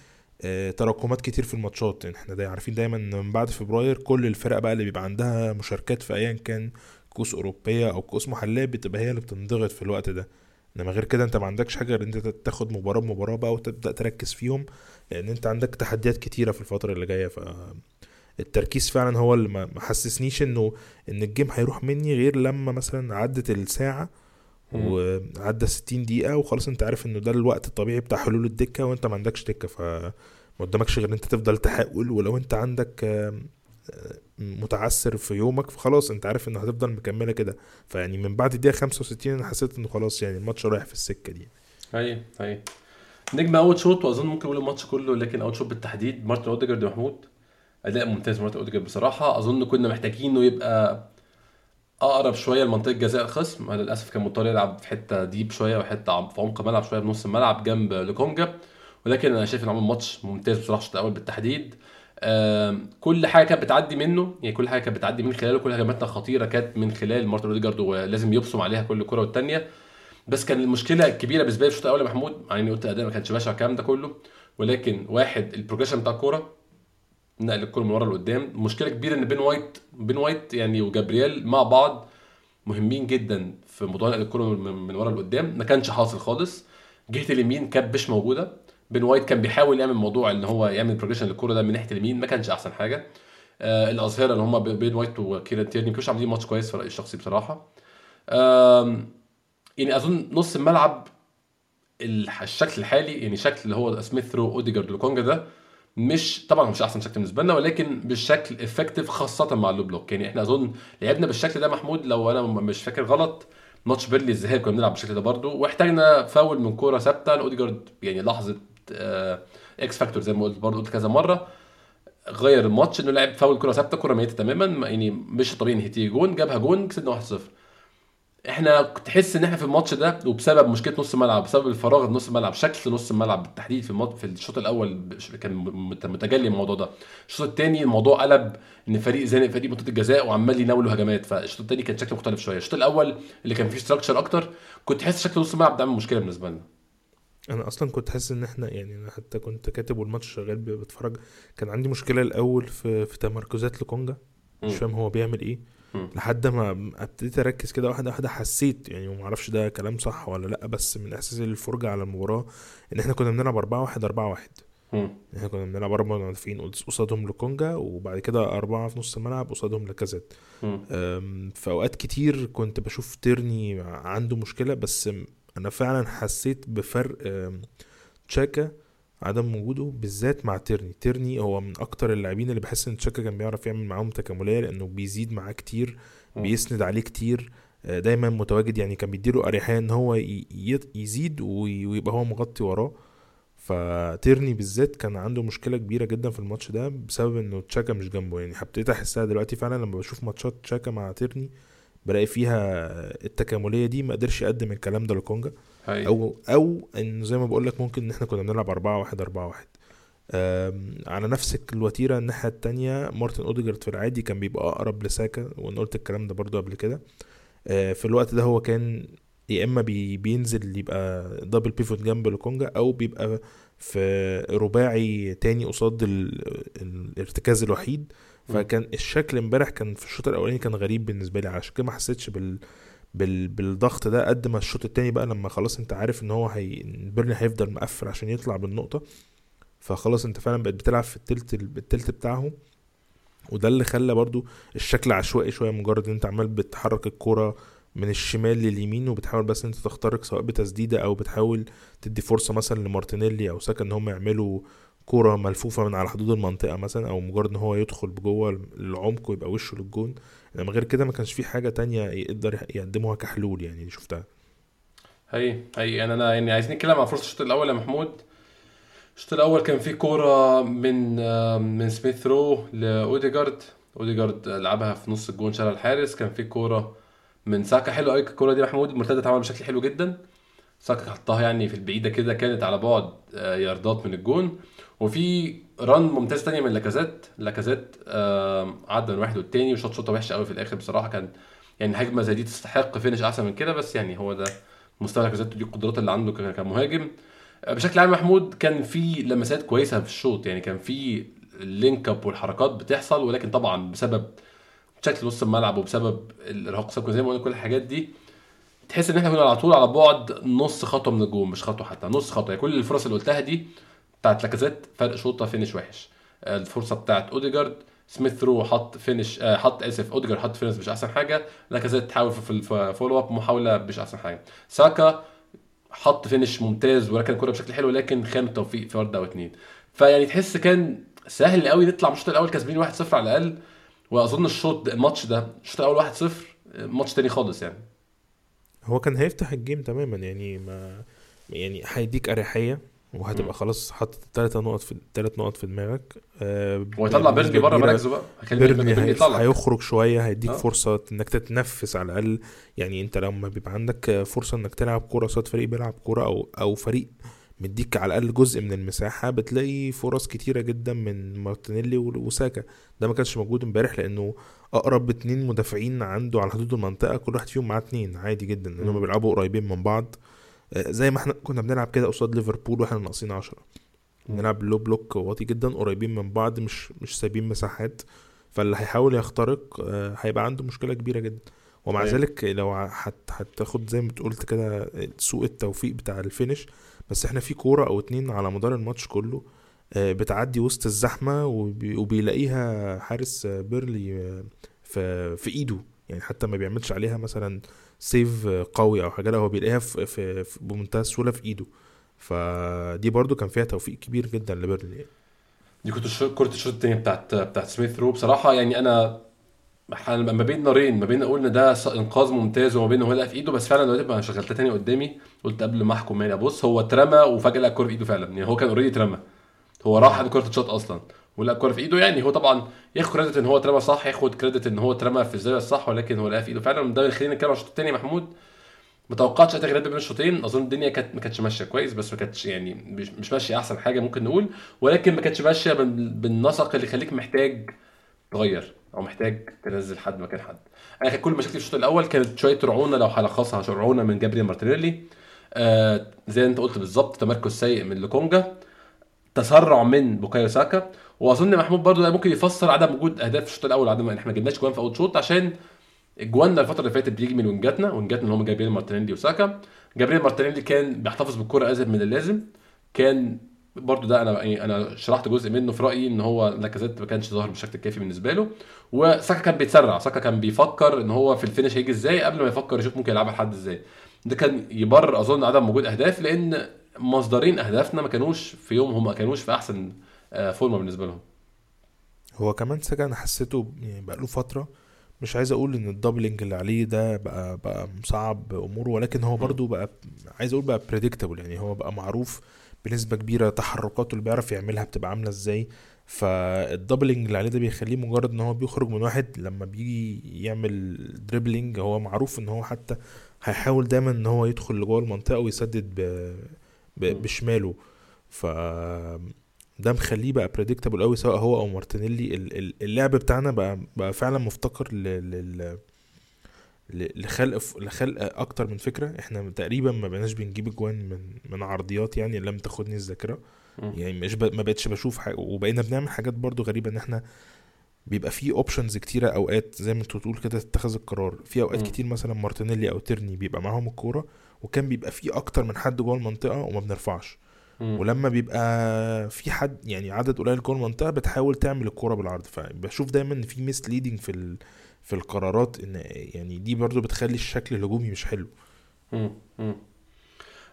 آه، تراكمات كتير في الماتشات. إحنا دا عارفين دايما من بعد فبراير كل الفرق بقى اللي بيبقى عندها مشاركات في ايا كان كؤوس أوروبية أو كؤوس محلية بتبقى هي اللي بتنضغط في الوقت ده. إنما غير كده أنت ما عندكش حاجة إن أنت تاخد مباراة بمباراة بقى وتبدأ تركز فيهم. لأن أنت عندك تحديات كتيرة في الفترة اللي جاية ف التركيز فعلا هو اللي ما ما حسسنيش إنه إن الجيم هيروح مني غير لما مثلا عدت الساعة. وعدى 60 دقيقة وخلاص أنت عارف إنه ده الوقت الطبيعي بتاع حلول الدكة وأنت ما عندكش دكة فما قدامكش غير إن أنت تفضل تحاول ولو أنت عندك آه، متعثر في يومك فخلاص أنت عارف إنه هتفضل مكملة كده. فيعني من بعد الدقيقة 65 أنا حسيت إنه خلاص يعني الماتش رايح في السكة دي. أيوه أيوه. نجم أول شوط واظن ممكن نقول الماتش كله لكن أول شوط بالتحديد مارتن اوديجارد محمود. أداء ممتاز مارتن اوديجارد بصراحة. أظن كنا محتاجينه يبقى أقرب شوية لمنطقة جزاء الخصم. للأسف كان مضطر يلعب في حتة deep شوية وحتة في عمق الملعب شوية بنص الملعب جنب لوكونجا. ولكن أنا شايف انه عمل ماتش ممتاز بصراحة الشوط الأول بالتحديد. كل حاجة كانت بتعدي منه. يعني كل حاجة كانت بتعدي من خلاله. كل هجماتنا خطيرة كانت من خلال مارتن اوديجارد ولازم يبصم عليها كل كرة والتانية. بس كان المشكلة الكبيرة بالنسبة لي في الشوط الأول يا محمود مع إني قلت الاداء ما كانش بشع الكلام ده كله ولكن واحد ال progression بتاع الكورة نقل الكورة من ورا لقدام مشكلة كبيرة إن بين وايت بين وايت يعني وجابرييل مع بعض مهمين جدا في موضوع نقل الكورة من ورا لقدام ما كانش حاصل خالص. جهة اليمين كانت مش موجودة. بين وايت كان بيحاول يعمل موضوع إن هو يعمل progression للكورة ده من ناحية اليمين ما كانش أحسن حاجة. آه الأظهرة اللي هم بين وايت وكيران تيرني ما كانوش عاملين ماتش كويس في رأيي الشخصي بصراحة. آم، يعني أظن نص الملعب الشكل الحالي يعني شكل اللي هو سميث رو أوديجارد لوكونجا ده مش طبعا مش أحسن شكل بالنسبة لنا ولكن بالشكل effective خاصة مع ال low block. يعني إحنا أظن لعبنا بالشكل ده محمود لو أنا مش فاكر غلط ماتش بيرنلي الذهاب كنا بنلعب بالشكل ده برضه واحتاجنا فاول من كورة ثابتة. لاوديجارد يعني لحظة آه X factor زي ما قلت برضه قلت كذا مرة غير الماتش إنه لعب فاول كورة ثابتة كورة ميتة تماما ما- يعني مش الطبيعي إن هي تيجي جون جابها جون كسبنا 1-0 إحنا كنت تحس ان إحنا في الماتش ده وبسبب مشكلة نص الملعب بسبب الفراغ في نص الملعب شكل نص الملعب بالتحديد في المط... في الشوط الأول كان مت- متجلي الموضوع ده. الشوط الثاني الموضوع قلب ان فريق زانق فريق منطقة الجزاء وعمال يناولوا هجمات فالشوط الثاني كان شكله مختلف شوية. الشوط الأول اللي كان فيه structure أكتر كنت تحس شكل نص الملعب ده عامل مشكلة بالنسبة لنا. أنا أصلا كنت حاسس إن إحنا يعني أنا حتى كنت كاتب والماتش شغال بتفرج كان عندي مشكلة الأول في في تمركزات لكونجا. مش. فاهم هو بيعمل إيه. لحد ما ابتديت اركز كده واحدة واحدة حسيت يعني وما أعرفش ده كلام صح ولا لأ بس من احساسي الفرجة على المباراه ان إحنا كنا بنلعب 4 1 4 1 مم. إحنا كنا بنلعب أربع مدافعين قص- قصادهم لكونجا وبعد كده أربعة في نص الملعب قصادهم لكازيت في أوقات كتير كنت بشوف تيرني عنده مشكلة بس أنا فعلا حسيت بفرق تشاكا عدم وجوده بالذات مع تيرني. تيرني هو من أكتر اللاعبين اللي بحس إن تشاكا كان بيعرف يعمل معاهم تكاملية لأنه بيزيد معاه كتير. بيسند عليه كتير آه، دايما متواجد يعني كان بيديله أريحية إن هو يزيد وي- ويبقى هو مغطي وراه. فتيرني بالذات كان عنده مشكلة كبيرة جدا في الماتش ده بسبب إنه تشاكا مش جنبه. يعني ابتديت أحسها دلوقتي فعلا لما بشوف ماتشات تشاكا مع تيرني بلاقي فيها التكاملية دي ما قدرش يقدم الكلام ده لوكونجا. هاي. أو أو إن زي ما بقول لك ممكن إن إحنا كنا بنلعب 4 1 4 1 آم، على نفس الوتيرة الناحية التانية مارتن أوديجارد في العادي كان بيبقى أقرب لساكا وأنا قلت الكلام ده برضو قبل كده آه، في الوقت ده هو كان يا إما بي بينزل يبقى double pivot جنب لوكونجا أو بيبقى في رباعي تاني قصاد ال- الارتكاز الوحيد. فكان الشكل امبارح كان في الشوط الأولاني كان غريب بالنسبة لي عشان كده ما حسيتش بال بال بالضغط ده قد ما الشوط التاني بقى لما خلاص انت عارف ان هو هي إن بيرني هيفضل مقفل عشان يطلع بالنقطة فخلاص انت فعلا بقيت بتلعب في التلت التلت بتاعهم. وده اللي خلى برضو الشكل عشوائي شوية مجرد إن انت عمال بتحرك الكوره من الشمال لليمين وبتحاول بس انت تخترق سواء بتسديدة أو بتحاول تدي فرصة مثلا لمارتينيلي أو ساكا إن هم يعملوا كوره ملفوفة من على حدود المنطقة مثلا أو مجرد إن هو يدخل بجوه العمق ويبقى وشه للجون. انما غير كده ما كانش في حاجة تانية يقدر يقدمها كحلول يعني شفتها. هي هي. يعني أنا يعني عايزين نتكلم عن فرصة الشوط الأول يا محمود. الشوط الأول كان في كورة من من سميث رو لأوديجارد. أوديجارد لعبها في نص الجون شالها الحارس. كان في كورة من ساكا. حلو قوي الكورة دي محمود. المرتده اتعمل بشكل حلو جدا. ساكا حطها يعني في البعيدة كده كانت على بعد آه، ياردات من الجون. وفي run ممتاز تانية من لاكازيت. لاكازيت عدى من واحد والتاني وشاط شوطة وحشة قوي في الآخر بصراحة. كان يعني هجمة زي دي تستحق finish أحسن من كده بس يعني هو ده مستوى لاكازيت دي القدرات اللي عنده كمهاجم. آه، بشكل عام محمود كان في لمسات كويسة في الشوط. يعني كان في ال link up والحركات بتحصل ولكن طبعا بسبب شكل نص الملعب وبسبب الإرهاق السابق زي ما قلنا كل الحاجات دي تحس إن إحنا كنا على طول على بعد نص خطوة من الجون مش خطوة حتى نص خطوة. يعني كل الفرص اللي قلتها دي بتاعت لاكازيت فرق شوطة finish وحش. آه، الفرصة بتاعت أوديجارد سميث رو حط finish آه، حط اسف أوديجارد حط finish مش أحسن حاجة. لاكازيت حاول في ال follow up محاولة مش أحسن حاجة. ساكا حط finish ممتاز وركن الكوره بشكل حلو لكن خان التوفيق في ياردة أو اتنين فيعني تحس كان سهل قوي نطلع من الشوط الأول كسبانين 1-0 على الأقل. وأظن الشوط الماتش ده الشوط الأول 1-0 ماتش تاني خالص يعني. هو كان هيفتح ال game تماما يعني ما يعني هيديك أريحية. وهتبقى خلاص حاطط ثلاثة نقط في ثلاث نقط في دماغك. آه ويطلع بيرنلي بره مراكزه بقى؟ بيرنلي هيخرج شوية هيديك آه. فرصة إنك تتنفس على الأقل. يعني أنت لما بيبقى عندك فرصة إنك تلعب كورة قصاد فريق بيلعب كورة أو أو فريق مديك على الأقل جزء من المساحة بتلاقي فرص كتيرة جدا من مارتينيلي وساكا. ده ما كانش موجود امبارح لأنه أقرب اتنين مدافعين عنده على حدود المنطقة كل واحد فيهم معاه اتنين. عادي جدا لأنهم مم. بيلعبوا قريبين من بعض. زي ما إحنا كنا بنلعب كده قصاد ليفربول وإحنا ناقصين عشرة. مم. بنلعب low block واطي جدا قريبين من بعض مش مش سايبين مساحات. فاللي هيحاول يخترق آه، هيبقى عنده مشكلة كبيرة جدا. ومع صحيح ذلك لو هتاخد زي ما قلت كده سوء التوفيق بتاع ال finish. بس إحنا في كورة أو اتنين على مدار الماتش كله آه، بتعدي وسط الزحمة وبي- وبيلاقيها حارس بيرنلي آه، في في إيده. يعني حتى ما بيعملش عليها مثلا save قوي أو حاجة لا هو بيلاقيها في, في, في بمنتهى السهولة في إيده. فدي برضو كان فيها توفيق كبير جدا لبيرنلي يعني. دي كنت كرة الشوط التاني بتاعت بتاعت سميث رو. بصراحة يعني أنا ح- ما بين نارين ما بين أقول إن ده إنقاذ ممتاز وما بين هو لقى في إيده بس فعلا دلوقتي بقى شغلتها تاني قدامي. قلت قبل ما أحكم يعني أبص هو اترمى وفجأة لقى الكورة في إيده فعلا. يعني هو كان already اترمى هو راح مم. على كرة الشوط أصلا. ولقى الكورة في إيده يعني. هو طبعا ياخد كريدت إن هو اترمى صح ياخد كريدت إن هو اترمى في الزاوية الصح ولكن هو لقى في إيده فعلا. ده يخلينا نتكلم عن الشوط التاني يا محمود. ما توقعتش اي بين الشوطين. أظن الدنيا كانت ما كانتش ماشية كويس بس ما كانتش يعني مش, ماشية أحسن حاجة ممكن نقول. ولكن ما كانتش ماشية بال- بالنسق اللي يخليك محتاج تغير أو محتاج تنزل حد مكان حد. أنا كانت كل مشاكل الشوط الأول كانت شوية رعونة لو هلخصها رعونة من جابريل مارتينيلي. آه زي أنت قلت بالظبط تمركز سيء من لوكونجا. تسرع من بوكايو ساكا. واظن محمود برضو ده ممكن يفسر عدم وجود اهداف في الشوط الأول عدم ان إحنا ما جبناش جوان في اول شوط عشان جواننا الفترة اللي فاتت بيجي من وينجاتنا وينجاتنا اللي هم جابريل مارتينيلي وساكا. جابريل مارتينيلي كان بيحتفظ بالكرة أزيد من اللازم. كان برضو ده أنا يعني أنا شرحت جزء منه في رأيي إن هو لاكازيت ما كانش ظاهر بالشكل الكافي بالنسبة له. وساكا كان بيتسرع ساكا كان بيفكر إن هو في ال finish هيجي إزاي قبل ما يفكر يشوف ممكن يلعبها لحد إزاي. ده كان يبرر أظن عدم وجود أهداف لأن مصدرين أهدافنا ما كانوش في يومهم ما كانوش في أحسن فورمة بالنسبة لهم هو كمان ساكا أنا حسيته يعني بقى له فترة مش عايز أقول إن ال doubling اللي عليه ده بقى بقى مصعب أموره ولكن هو. برضو بقى عايز أقول بقى predictable يعني هو بقى معروف بنسبة كبيرة تحركاته اللي بيعرف يعملها بتبقى عاملة إزاي فال doubling اللي عليه ده بيخليه مجرد إن هو بيخرج من واحد لما بيجي يعمل dribbling هو معروف إن هو حتى هيحاول دايما إن هو يدخل لجوه المنطقة ويسدد ب... ب... مم. بشماله ف ده مخليه بقى predictable قوي سواء هو أو مارتينيلي. ال- ال- اللعب بتاعنا بقى بقى فعلا مفتقر لل لخلق لخلق أكتر من فكرة. إحنا تقريبا ما بقيناش بنجيب اجوان من من عرضيات يعني لم تاخدني الذاكرة. يعني مش ب... ما بقتش بشوف حاجة. وبقينا بنعمل حاجات برضو غريبة إن إحنا بيبقى في options كتيرة أوقات زي ما أنت بتقول كده تتخذ القرار. في أوقات مم. كتير مثلا مارتينيلي أو تيرني بيبقى معاهم الكورة وكان بيبقى في أكتر من حد جوه المنطقة وما بنرفعش. مم. ولما بيبقى في حد يعني عدد قليل جوه المنطقة بتحاول تعمل الكورة بالعرض فبشوف دايما إن في misleading في ال... في القرارات إن يعني دي برضو بتخلي الشكل الهجومي مش حلو مم. مم.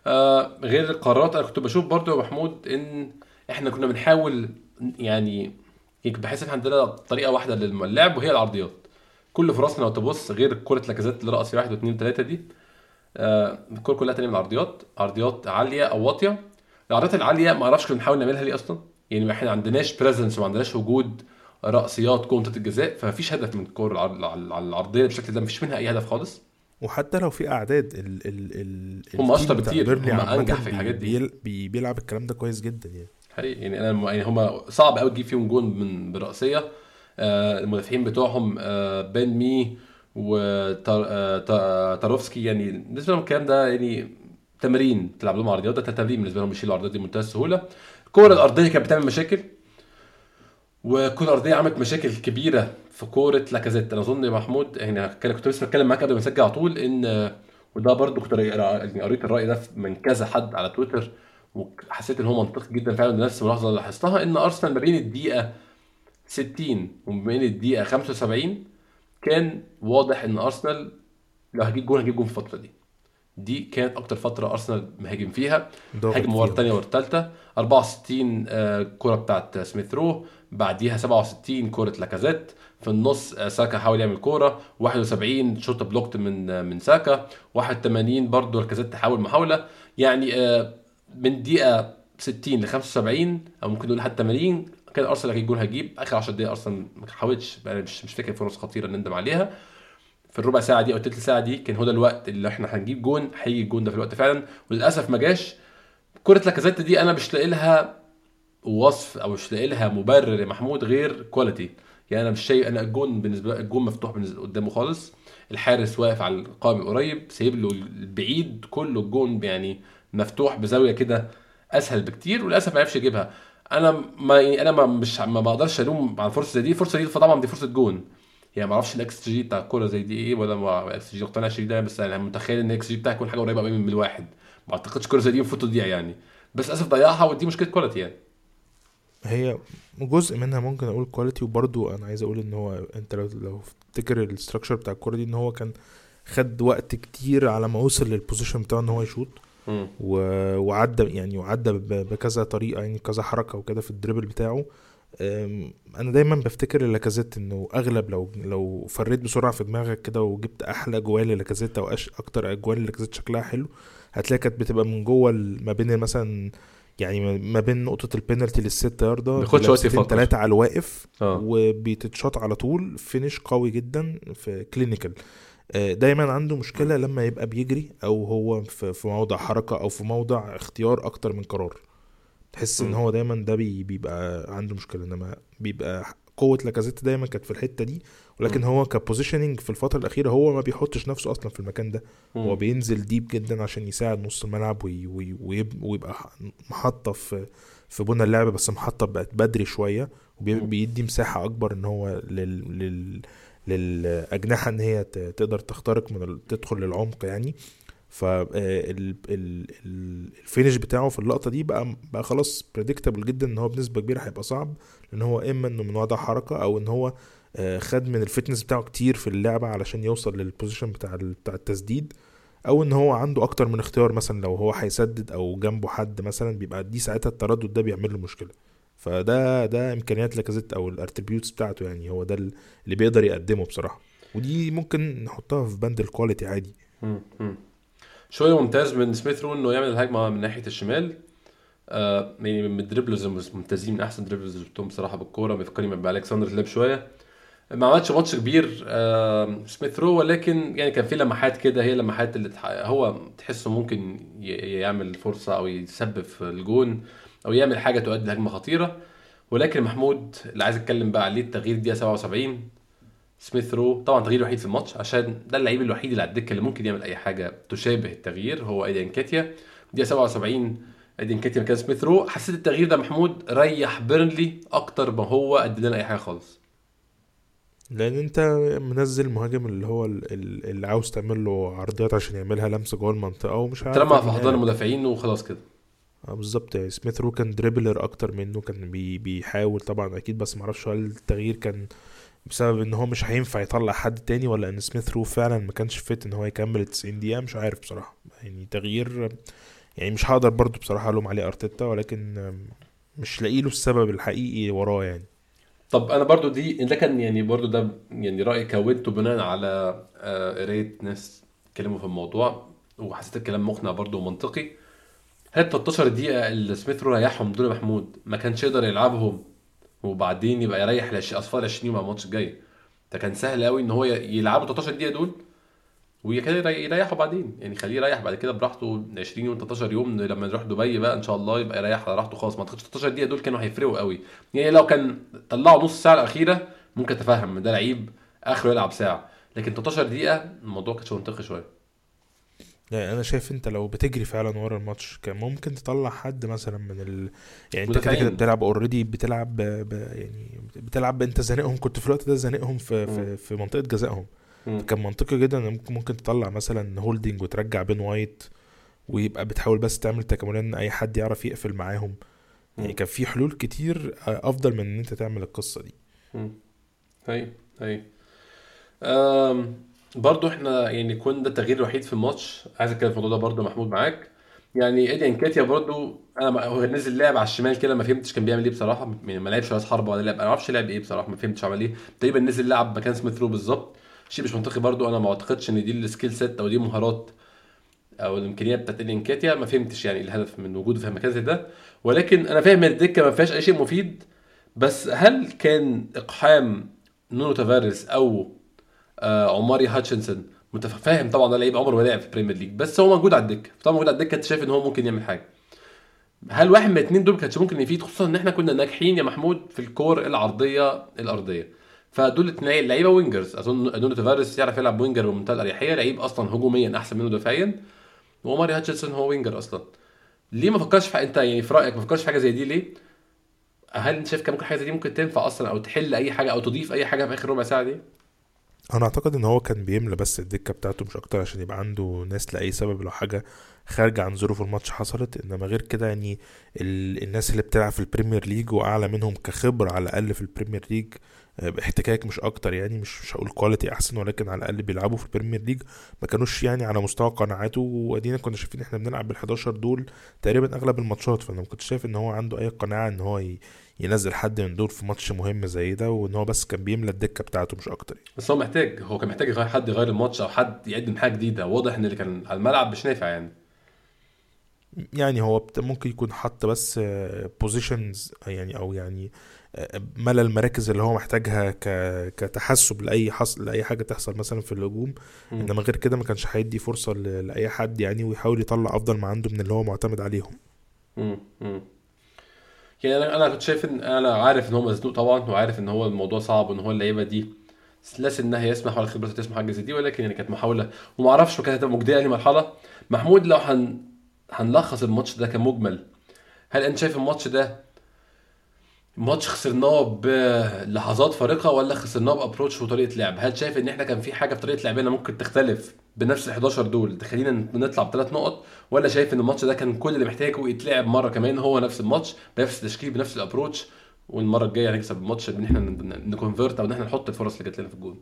آه غير القرارات أنا كنت بشوف برضو يا محمود إن إحنا كنا بنحاول يعني بحس إن عندنا طريقة واحدة للعب وهي العرضيات كل فرصنا لو تبص غير كرة لاكازيت اللي رقص واحد واثنين وثلاثه دي آه الكوره كلها تاني من العرضيات عرضيات عالية أو واطية العرضيات العالية ما أعرفش كنا بنحاول نعملها ليه أصلا. يعني إحنا ما عندناش presence وما عندناش وجود رأسيات جوه منطقة الجزاء فمفيش هدف من الع- العرضية بالشكل ده مفيش منها أي هدف خالص. وحتى لو في أعداد ال ال ال هم بتاع بكتير، هم عامة أنجح في الحاجات دي. بي بيلعب الكلام ده كويس جدا يعني. حقيقي. يعني أنا يعني هما صعب قوي تجيب فيهم جون من برأسية. آه المدافعين بتوعهم آه بين مي وتاروفسكي يعني بالنسبة لهم الكلام ده يعني تمرين تلعب لهم عرضيات ده تمرين بالنسبة لهم يشيلوا العرضيات دي بمنتهى السهولة. الكوره الأرضية كانت بتعمل مشاكل والكره الأرضية عملت مشاكل كبيرة في كورة لاكازيت. أنا أظن يا محمود يعني كنت لسه بتكلم معاك قبل ما نسجل على طول إن وده برضو كنت يعني قريت الرأي ده من كذا حد على تويتر وحسيت إن هو منطقي جدا فعلا نفس الملاحظة اللي لاحظتها إن أرسنال ما بين الدقيقة 60 وما بين الدقيقه 75 كان واضح إن أرسنال لو هجيب جون هجيب جون في الفترة دي. دي كانت أكتر فترة أرسنال مهاجم فيها. هاجم مره فيها. ثانية ورا الثالثه 64 آه، كرة بتاعت سميث رو. بعديها 67 كرة لاكازيت. في النص آه، ساكا حاول يعمل كورة. 71 شوط blocked من آه، من ساكا. 81 برضه لاكازيت حاول محاولة. يعني آه، من دقيقة 60 ل 75 أو ممكن نقول لحد 80 كان أرسنال هيجيب جول هيجيب. آخر 10 دقائق أرسنال ما حاولش. يعني مش مش فاكر فرص خطيرة نندم عليها. في الربع ساعة دي أو الثلث ساعة دي كان هو ده الوقت اللي إحنا هنجيب جون هيجي الجون ده في الوقت فعلا. وللأسف ما جاش. كرة لاكازيت دي أنا مش لاقي لها وصف أو مش لاقي لها مبرر يا محمود غير quality يعني أنا مش شايف أنا الجون بالنسبة الجون مفتوح بالنسبة قدامه خالص. الحارس واقف على القائم القريب سايب له البعيد كله الجون يعني مفتوح بزاوية كده أسهل بكتير وللأسف ما عرفش يجيبها. أنا ما يعني أنا ما مش ما بقدرش ألوم على الفرصة دي. الفرصة دي فطبعا دي فرصة جون. يعني ما أعرفش الاكس جي بتاع الكوره زي دي إيه ولا ما الاكس جي مقتنع شيء ده بس أنا متخيل إن الاكس جي بتاعها يكون حاجة قريبة قوي من الواحد ما اعتقدش كوره زي دي المفروض تضيع يعني. بس للأسف ضيعها ودي مشكلة quality يعني. هي جزء منها ممكن أقول quality وبرضو أنا عايز أقول إن هو أنت لو لو تفتكر ال structure بتاع الكورة دي إن هو كان خد وقت كتير على ما وصل لل position بتاعه إن هو يشوط. و... وعدى يعني وعدى بكذا طريقة يعني كذا حركة وكده في ال dribble بتاعه. أنا دايما بفتكر لاكازيت إنه أغلب لو لو فريت بسرعة في دماغك كده وجبت أحلى جوال للاكازيت أو أش... أكتر أجوال للاكازيت شكلها حلو هتلاقي كانت بتبقى من جوه ما بين مثلا يعني ما- ما بين نقطة البينالتي للست ياردة بياخدش وقت يفكر. ثلاثة على الواقف آه. وبيتشاط على طول finish قوي جدا في clinical آه، دايما عنده مشكلة لما يبقى بيجري أو هو في في موضع حركة أو في موضع اختيار أكتر من قرار. تحس إن. هو دايما ده بي بيبقى عنده مشكلة إنما بيبقى قوة لاكازيت دايما كانت في الحتة دي ولكن مم. هو ك positioning في الفترة الأخيرة هو ما بيحطش نفسه أصلا في المكان ده هو مم. بينزل deep جدا عشان يساعد نص الملعب وي وي ويب ويبقى محطة في في بنى اللعب بس محطة بقت بدري شوية مم. وبيدي مساحة أكبر إن هو لل لل للأجنحة إن هي تقدر تخترق من تدخل للعمق يعني فال finish بتاعه في اللقطة دي بقى بقى خلاص predictable جدا إن هو بنسبة كبيرة هيبقى صعب لأن هو إما إنه من وضع حركة أو إن هو آه، خد من ال fitness بتاعه كتير في اللعبة علشان يوصل لل position بتاع بتاع التسديد أو إن هو عنده أكتر من اختيار مثلا لو هو هيسدد أو جنبه حد مثلا بيبقى دي ساعتها التردد ده بيعمل له مشكلة. فده ده إمكانيات لاكازيت أو ال attributes بتاعته يعني هو ده اللي بيقدر يقدمه بصراحة. ودي ممكن نحطها في بند ال quality عادي. شوية ممتاز من سميث رو إنه يعمل الهجمة من ناحية الشمال. آه يعني من ال dribbles الممتازين من أحسن dribbles اللي شفتهم بصراحة بالكورة. بيفكرني بالكسندر هليب شوية. ما عملش ماتش كبير آه، سميث رو ولكن يعني كان في لمحات كده. هي لمحات اللي هو تحسه ممكن يعمل فرصة أو يسبب في الجون أو يعمل حاجة تؤدي لهجمة خطيرة. ولكن محمود اللي عايز أتكلم بقى عليه التغيير دقيقة 77 سميث رو. طبعا تغيير وحيد في الماتش عشان ده اللعيب الوحيد اللي على الدكة اللي ممكن يعمل أي حاجة تشابه التغيير هو ايدي نكيتياه دقيقة 77 ايدي نكيتياه مكان سميث رو. حسيت التغيير ده محمود ريح بيرنلي أكتر ما هو ادى لنا أي حاجة خالص. لأن أنت منزل مهاجم اللي هو ال- ال- اللي عاوز تعمل له عرضيات عشان يعملها لمسه جوه المنطقة ومش عارف اترمى في. احضان المدافعين وخلاص كده. آه بالظبط. يعني سميث رو كان dribbler أكتر منه كان بي بيحاول طبعا أكيد بس معرفش هل التغيير كان بسبب إن هو مش هينفع يطلع حد تاني ولا إن سميث رو فعلا ما كانش fit إن هو يكمل ال 90 دقيقة مش عارف بصراحة. يعني تغيير يعني مش هقدر برضو بصراحة ألوم عليه أرتيتا ولكن مش لاقي له السبب الحقيقي وراه يعني. طب أنا برضو دي ده كان يعني برضو ده يعني رأي كونته بناء على آه، قراية ناس اتكلموا في الموضوع وحسيت الكلام مقنع برضو ومنطقي. هل 13 دقيقة اللي سميث رو ريحهم دول محمود ما كانش يقدر يلعبهم. وبعدين يبقى يريح لعش- اصفار 20 مع الماتش الجاي ده كان سهل قوي إن هو يلعبوا 13 دقيقة دول وكده يري- يريحوا بعدين. يعني خليه يريح بعد كده براحته 20 يوم 13 يوم لما نروح دبي بقى إن شاء الله يبقى يريح على راحته خالص. ما أعتقدش 13 دقيقة دول كانوا هيفرقوا قوي يعني لو كان طلعوا نص ساعة الأخيرة ممكن أتفهم ده لعيب آخره يلعب ساعة. لكن 13 دقيقة الموضوع كانش منطقي شوية. يعني أنا شايف أنت لو بتجري فعلا ورا الماتش كان ممكن تطلع حد مثلا من ال... يعني أنت كده كده. بتلعب already بتلعب ب... ب... يعني بتلعب أنت زانقهم كنت في الوقت ده زانقهم في. في, في منطقة جزائهم. كان منطقي جدا إن ممكن ممكن تطلع مثلا هولدنج وترجع بن وايت ويبقى بتحاول بس تعمل تكاملات إن أي حد يعرف يقفل معاهم يعني. كان في حلول كتير أفضل من إن أنت تعمل القصة دي مم. هي هي أم برضو إحنا يعني كون ده التغيير الوحيد في الماتش. عايز اتكلم في الموضوع ده برضو محمود معاك. يعني إيدي إنكاتيا برضو أنا هو نزل لعب على الشمال كده ما فهمتش كان بيعمل إيه بصراحة. يعني ما لعبش راس حربه ولا لعب. أنا ما أعرفش لعب إيه بصراحة ما فهمتش عمل إيه. تقريبا نزل لعب مكان سميث رو بالظبط. شيء مش منطقي برضو. أنا ما أعتقدش إن دي ال skill set أو دي مهارات أو الامكانيات بتاعت إيدي إنكاتيا. ما فهمتش يعني الهدف من وجوده في مكان زي ده. ولكن أنا فاهم إن الدكة ما فيهاش أي شيء مفيد. بس هل كان إقحام نونو تافاريس أو عماري هاتشنسون. متفاهم طبعا ده لعيب عمره ما لعب في البريمير ليج بس هو موجود على الدكة. طبعا موجود على الدكة أنت شايف إن هو ممكن يعمل حاجة. هل واحد من الاثنين دول كانش ممكن يفيد؟ خصوصا إن إحنا كنا ناجحين يا محمود في الكور العرضية الأرضية. فدول لعيبة wingers. أظن نونو تافاريس يعرف يلعب winger بمنتهى الأريحية. لعيب أصلا هجوميا أحسن منه دفاعيا. وعماري هاتشنسون هو winger أصلا. ليه ما فكرش في أنت يعني في رأيك ما فكرش في حاجة زي دي ليه؟ هل أنت شايف كان ممكن حاجة زي دي ممكن تنفع أصلا أو تحل أي حاجة أو تضيف أي حاجة في آخر ربع ساعة دي؟ أنا أعتقد إن هو كان بيملى بس الدكة بتاعته مش أكتر عشان يبقى عنده ناس لأي سبب لو حاجة خارجه عن ظروف الماتش حصلت إنما غير كده يعني ال... الناس اللي بتلعب في البريمير ليج وأعلى منهم كخبرة على الأقل في البريمير ليج باحتكاك مش أكتر يعني مش مش هقول quality أحسن ولكن على الأقل بيلعبوا في البريمير ليج ما كانوش يعني على مستوى قناعاته وأدينا كنا شايفين إحنا بنلعب بال11 دول تقريبا أغلب الماتشات فأنا ما كنتش شايف إن هو عنده أي قناعة إن هو. ينزل حد من دول في ماتش مهم زي ده وإن هو بس كان بيملى الدكة بتاعته مش أكتر يعني. بس هو محتاج هو كان محتاج يغير حد يغير الماتش أو حد يقدم حاجة جديدة واضح إن اللي كان على الملعب مش نافع يعني يعني هو ممكن يكون حط بس positions يعني أو يعني آه، ملى المراكز اللي هو محتاجها كتحسب لأي حصل لأي حاجة تحصل مثلا في الهجوم. إنما غير كده ما كانش هيدي فرصة لأي حد يعني ويحاول يطلع أفضل ما عنده من اللي هو معتمد عليهم مم. مم. يعني أنا أنا كنت شايف إن أنا عارف إن هو مزنوق طبعا وعارف إن هو الموضوع صعب وإن هو اللعيبة دي لا سنها يسمح ولا خبرتها تسمح حاجة زي دي ولكن يعني كانت محاولة وما أعرفش كانت هتبقى مجدية لمرحله محمود لو هن هنلخص الماتش ده كمجمل. هل انت شايف الماتش ده ماتش خسرناه بلحظات فارقة ولا خسرناه ب approach وطريقة لعب؟ هل شايف إن إحنا كان في حاجة في طريقة لعبنا ممكن تختلف بنفس ال 11 دول؟ تخلينا نطلع بثلاث نقط؟ ولا شايف إن الماتش ده كان كل اللي محتاجه يتلعب مرة كمان هو نفس الماتش بنفس التشكيل بنفس ال approach؟ والمرة الجاية هنكسب الماتش ان إحنا ن convert أو إن إحنا نحط الفرص اللي جات لنا في الجون.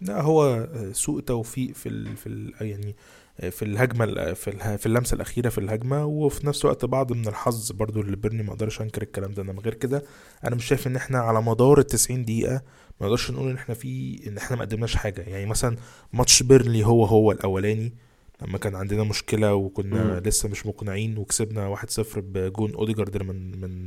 لا هو سوء توفيق في ال في ال يعني في الهجمة ال- في في اللمسة الأخيرة في الهجمة وفي نفس الوقت بعض من الحظ برضو اللي بيرنلي ما أقدرش أنكر الكلام ده. انما غير كده أنا مش شايف إن إحنا على مدار ال 90 دقيقة ما نقدرش نقول إن إحنا في إن إحنا ما قدمناش حاجة. يعني مثلا ماتش بيرنلي هو هو الأولاني لما كان عندنا مشكلة وكنا مم. لسه مش مقنعين وكسبنا 1-0 بجون اوديجارد من من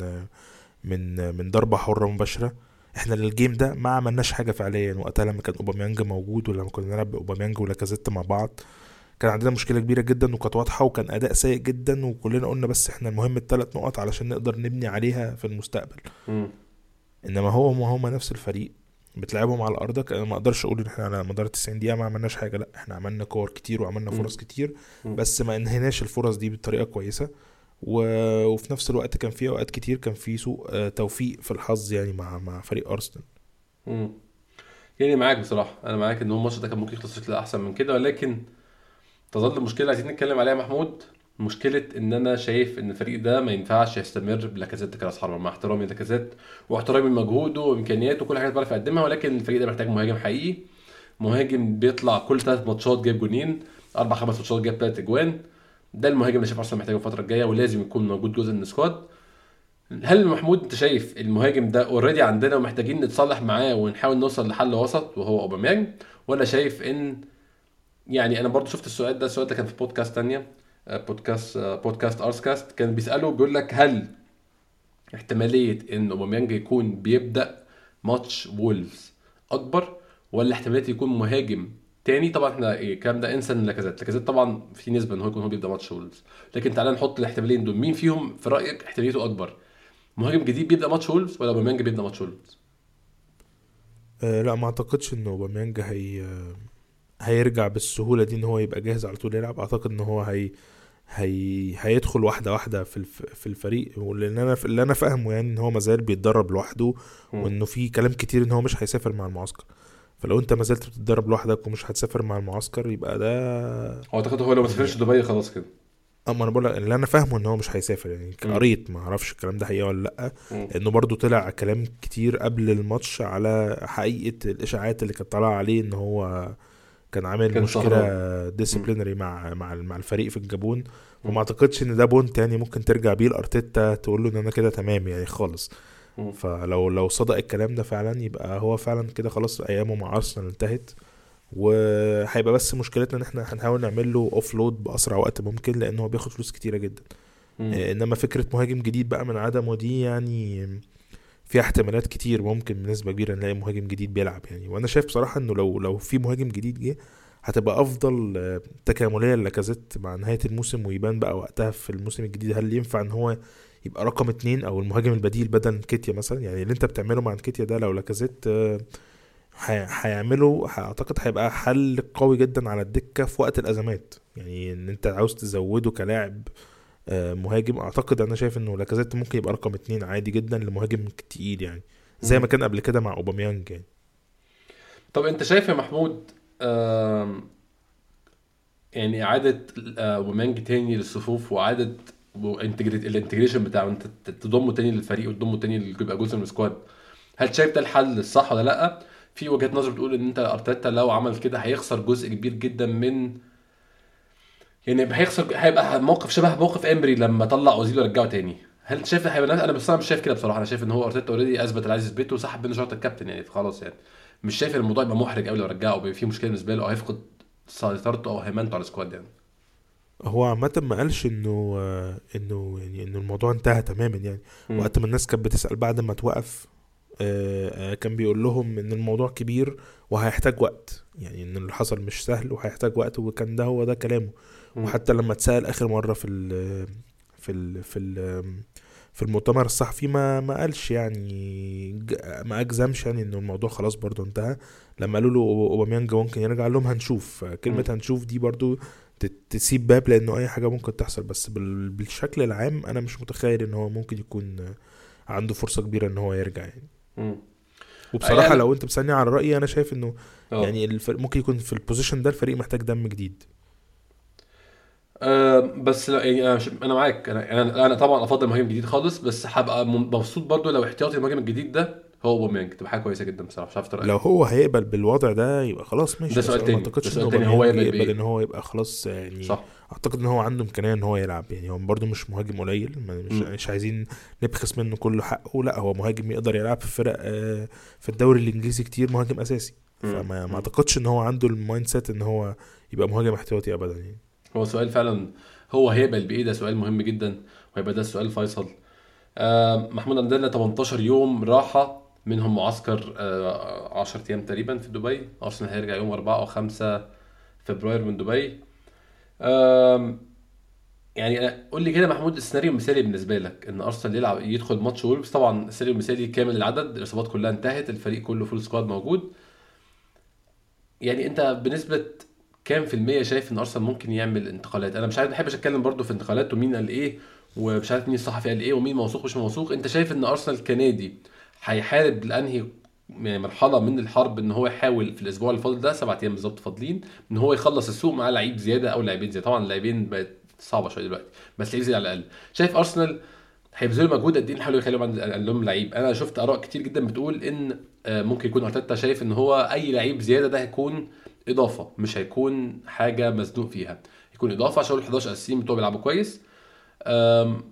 من من ضربة حرة مباشرة إحنا لل game ده ما عملناش حاجة فعليا. وقتها لما كان أوباميانج موجود ولما كنا نلعب اوباميانج ولاكازيت مع بعض كان عندنا مشكلة كبيرة جدا وكانت واضحة وكان أداء سيء جدا وكلنا قلنا بس إحنا المهم الثلاث نقط علشان نقدر نبني عليها في المستقبل مم. إنما هو ما هما نفس الفريق بتلعبهم على ارضك أنا ما أقدرش أقول إن إحنا على مدار 90 دقيقة ما عملناش حاجة لأ إحنا عملنا كور كتير وعملنا. فرص كتير مم. بس ما انهيناش الفرص دي بطريقة كويسة و... وفي نفس الوقت كان في أوقات كتير كان في سوء آه، توفيق في الحظ يعني مع مع فريق أرسنال. يعني معاك بصراحة أنا معاك إن هو الماتش ده كان ممكن يخلص بشكل أحسن من كده ولكن تظل المشكلة عايزين نتكلم عليها محمود. مشكلة إن أنا شايف إن الفريق ده ما ينفعش يستمر بلاكازيت كرأس حربة مع احترامي لاكازيت واحترامي لمجهوده وإمكانياته وكل حاجة بيعرف يقدمها ولكن الفريق ده محتاج مهاجم حقيقي. مهاجم بيطلع كل ثلاث ماتشات جايب جونين أربع خمس ماتشات جايب ثلاث أجوان. ده المهاجم اللي شايف أرسنال محتاجه الفترة الجاية ولازم يكون موجود جزء من ال squad. هل محمود أنت شايف المهاجم ده already عندنا ومحتاجين نتصالح معاه ونحاول نوصل لحل وسط وهو أوباميانج ولا شايف إن يعني أنا برضو شفت السؤال ده السؤال ده كان في بودكاست تانية آه، بودكاست آه، بودكاست ارسكاست كان بيسأله بيقول لك هل احتمالية إن اوباميانج يكون بيبدأ ماتش وولفز أكبر ولا احتمالية يكون مهاجم تاني؟ طبعا إحنا إيه، الكلام ده إنسى لاكازيت. لاكازيت طبعا في نسبة إن هو يكون هو بيبدأ ماتش وولفز لكن تعالى نحط الاحتمالين دول. مين فيهم في رأيك احتماليته أكبر؟ مهاجم جديد بيبدأ ماتش وولفز ولا اوباميانج بيبدأ ماتش وولفز آه لا ما أعتقدش إن اوباميانج هي هيرجع بالسهولة دي إن هو يبقى جاهز على طول يلعب. أعتقد إن هو هي هي هيدخل واحدة واحدة في الف... في الفريق. ولأن أنا اللي أنا فاهمه يعني إن هو مازال بيتدرب لوحده وإنه في كلام كتير إن هو مش هيسافر مع المعسكر. فلو أنت ما زلت بتتدرب لوحدك ومش هتسافر مع المعسكر يبقى ده هو أعتقد هو لو ما سافرش دبي خلاص كده. اما أنا بقول لك اللي أنا فاهمه إن هو مش هيسافر. يعني. قريت ما أعرفش الكلام ده حقيقة ولا لأ. انه برضو طلع كلام كتير قبل الماتش على حقيقة الإشاعات اللي كانت طالعة عليه إن هو كان عامل كان مشكلة disciplinary مع مع مع الفريق في الجابون. وما اعتقدش ان ده point يعني ممكن ترجع بيه لأرتيتا تقول له إن أنا كده تمام يعني خالص. فلو لو صدق الكلام ده فعلا يبقى هو فعلا كده خلاص أيامه مع أرسنال انتهت. وهيبقى بس مشكلتنا إن إحنا هنحاول نعمل له offload بأسرع وقت ممكن لأن هو بياخد فلوس كتيرة جدا. إنما فكرة مهاجم جديد بقى من عدمه دي يعني فيها احتمالات كتير ممكن بنسبة كبيرة نلاقي مهاجم جديد بيلعب يعني. وأنا شايف بصراحة إنه لو لو في مهاجم جديد جه هتبقى أفضل آه، تكاملية لاكازيت مع نهاية الموسم ويبان بقى وقتها في الموسم الجديد. هل ينفع إن هو يبقى رقم اتنين أو المهاجم البديل بدل كيتيا مثلا؟ يعني اللي أنت بتعمله مع كيتيا ده لو لاكازيت آه، هي- هيعمله أعتقد هيبقى حل قوي جدا على الدكة في وقت الأزمات. يعني إن أنت عاوز تزوده كلاعب مهاجم. أعتقد أنا شايف إنه لاكازيت ممكن يبقى رقم اتنين عادي جدا لمهاجم تقيل يعني زي. ما كان قبل كده مع أوباميانج يعني. طب أنت شايف يا محمود يعني إعادة آه، أوباميانج تاني للصفوف وإعادة و integrate ال integration بتاعه أنت تضمه تاني للفريق وتضمه تاني يبقى جزء من ال squad هل شايف ده الحل الصح ولا لأ؟ في وجهة نظر بتقول إن أنت أرتيتا لو عمل كده هيخسر جزء كبير جدا من يعني هيخسر هيبقى موقف شبه موقف إيمري لما طلع اوزيل ورجعه تاني. هل شايف هيبقى أنا بس أنا مش شايف كده بصراحة. أنا شايف إن هو أرتيتا already أثبت اللي عايز يثبته وسحب منه شارة الكابتن يعني خلاص يعني. مش شايف إن الموضوع يبقى محرج قوي لو رجعه ويبقى فيه مشكلة بالنسبة له أو هيفقد سيطرته أو هيمنته على ال squad يعني. هو عامة ما قالش إنه آه، إنه يعني إنه الموضوع انتهى تماما يعني. مم. وقت ما الناس كانت بتسأل بعد ما توقف آه، آه، كان بيقول لهم إن الموضوع كبير وهيحتاج وقت. يعني إن اللي حصل مش سهل وهيحتاج وقت وكان ده هو ده كلامه. وحتى لما اتسأل آخر مرة في ال في ال في ال في المؤتمر الصحفي ما ما قالش يعني ما أجزمش يعني إنه الموضوع خلاص برضو انتهى لما قالوا له أوباميانج ممكن يرجع قال لهم هنشوف كلمة مم. هنشوف دي برضو ت- تسيب باب لأنه أي حاجة ممكن تحصل بس بال- بالشكل العام أنا مش متخيل إن هو ممكن يكون عنده فرصة كبيرة إن هو يرجع يعني مم. وبصراحة يعني- لو أنت بتسألني على رأيي أنا شايف إنه آه. يعني الفريق ممكن يكون في البوزيشن ده الفريق محتاج دم جديد أه بس لا يعني أنا أنا معاك أنا أنا أنا طبعا أفضل مهاجم جديد خالص بس هبقى مبسوط برضو لو احتياطي المهاجم الجديد ده هو أوباميانج تبقى حاجة كويسة جدا بصراحة مش عارف لو هو هيقبل بالوضع ده يبقى خلاص ماشي ده سؤال تاني. ما أعتقدش ده سؤال ان تاني، هو يقبل يقبل بإيه؟ إن هو يبقى خلاص يعني صح أعتقد إن هو عنده إمكانية إن هو يلعب يعني هو برده مش مهاجم قليل مش. مش عايزين نبخس منه كل حقه لا هو مهاجم يقدر يلعب في فرق آه، في الدوري الإنجليزي كتير مهاجم أساسي. فما. ما أعتقدش إن هو عنده ال mindset إن هو يبقى مهاجم احتياطي ابدا يعني هو سؤال فعلا هو هيقبل بإيه؟ ده سؤال مهم جدا وهيبقى ده السؤال الفيصل آه محمود عندنا 18 يوم راحة منهم معسكر 10 أيام تقريبا في دبي. أرسنال هيرجع يوم 4 أو 5 فبراير من دبي. آم، يعني قول لي كده محمود السيناريو المثالي بالنسبة لك إن أرسنال يلعب يدخل ماتش وولفز. طبعا السيناريو المثالي كامل العدد الإصابات كلها انتهت الفريق كله full squad موجود. يعني أنت بنسبة كام في المية شايف إن أرسنال ممكن يعمل انتقالات؟ أنا مش عارف بحبش أتكلم برضو في انتقالات ومين قال إيه ومش عارف مين الصحفي قال إيه ومين موثوق ومش موثوق. أنت شايف إن أرسنال كنادي هيحارب لأنهي يعني مرحلة من الحرب إن هو يحاول في الأسبوع اللي فاضل ده؟ سبع أيام بالظبط فاضلين. إن هو يخلص السوق مع لعيب زيادة أو لاعبين زيادة. طبعا اللاعبين بقت صعبة شوية دلوقتي بس لعيب زيادة على الأقل. شايف أرسنال هيبذلوا مجهود قد إيه يحاولوا يخليهم عند- عندهم لعيب؟ أنا شفت آراء كتير جدا بتقول إن آه، ممكن يكون أرتيتا شايف إن هو أي لعيب زيادة ده هيكون إضافة مش هيكون حاجة مزنوق فيها. يكون إضافة عشان ال 11 أساسيين بتوع بيلعبوا كويس.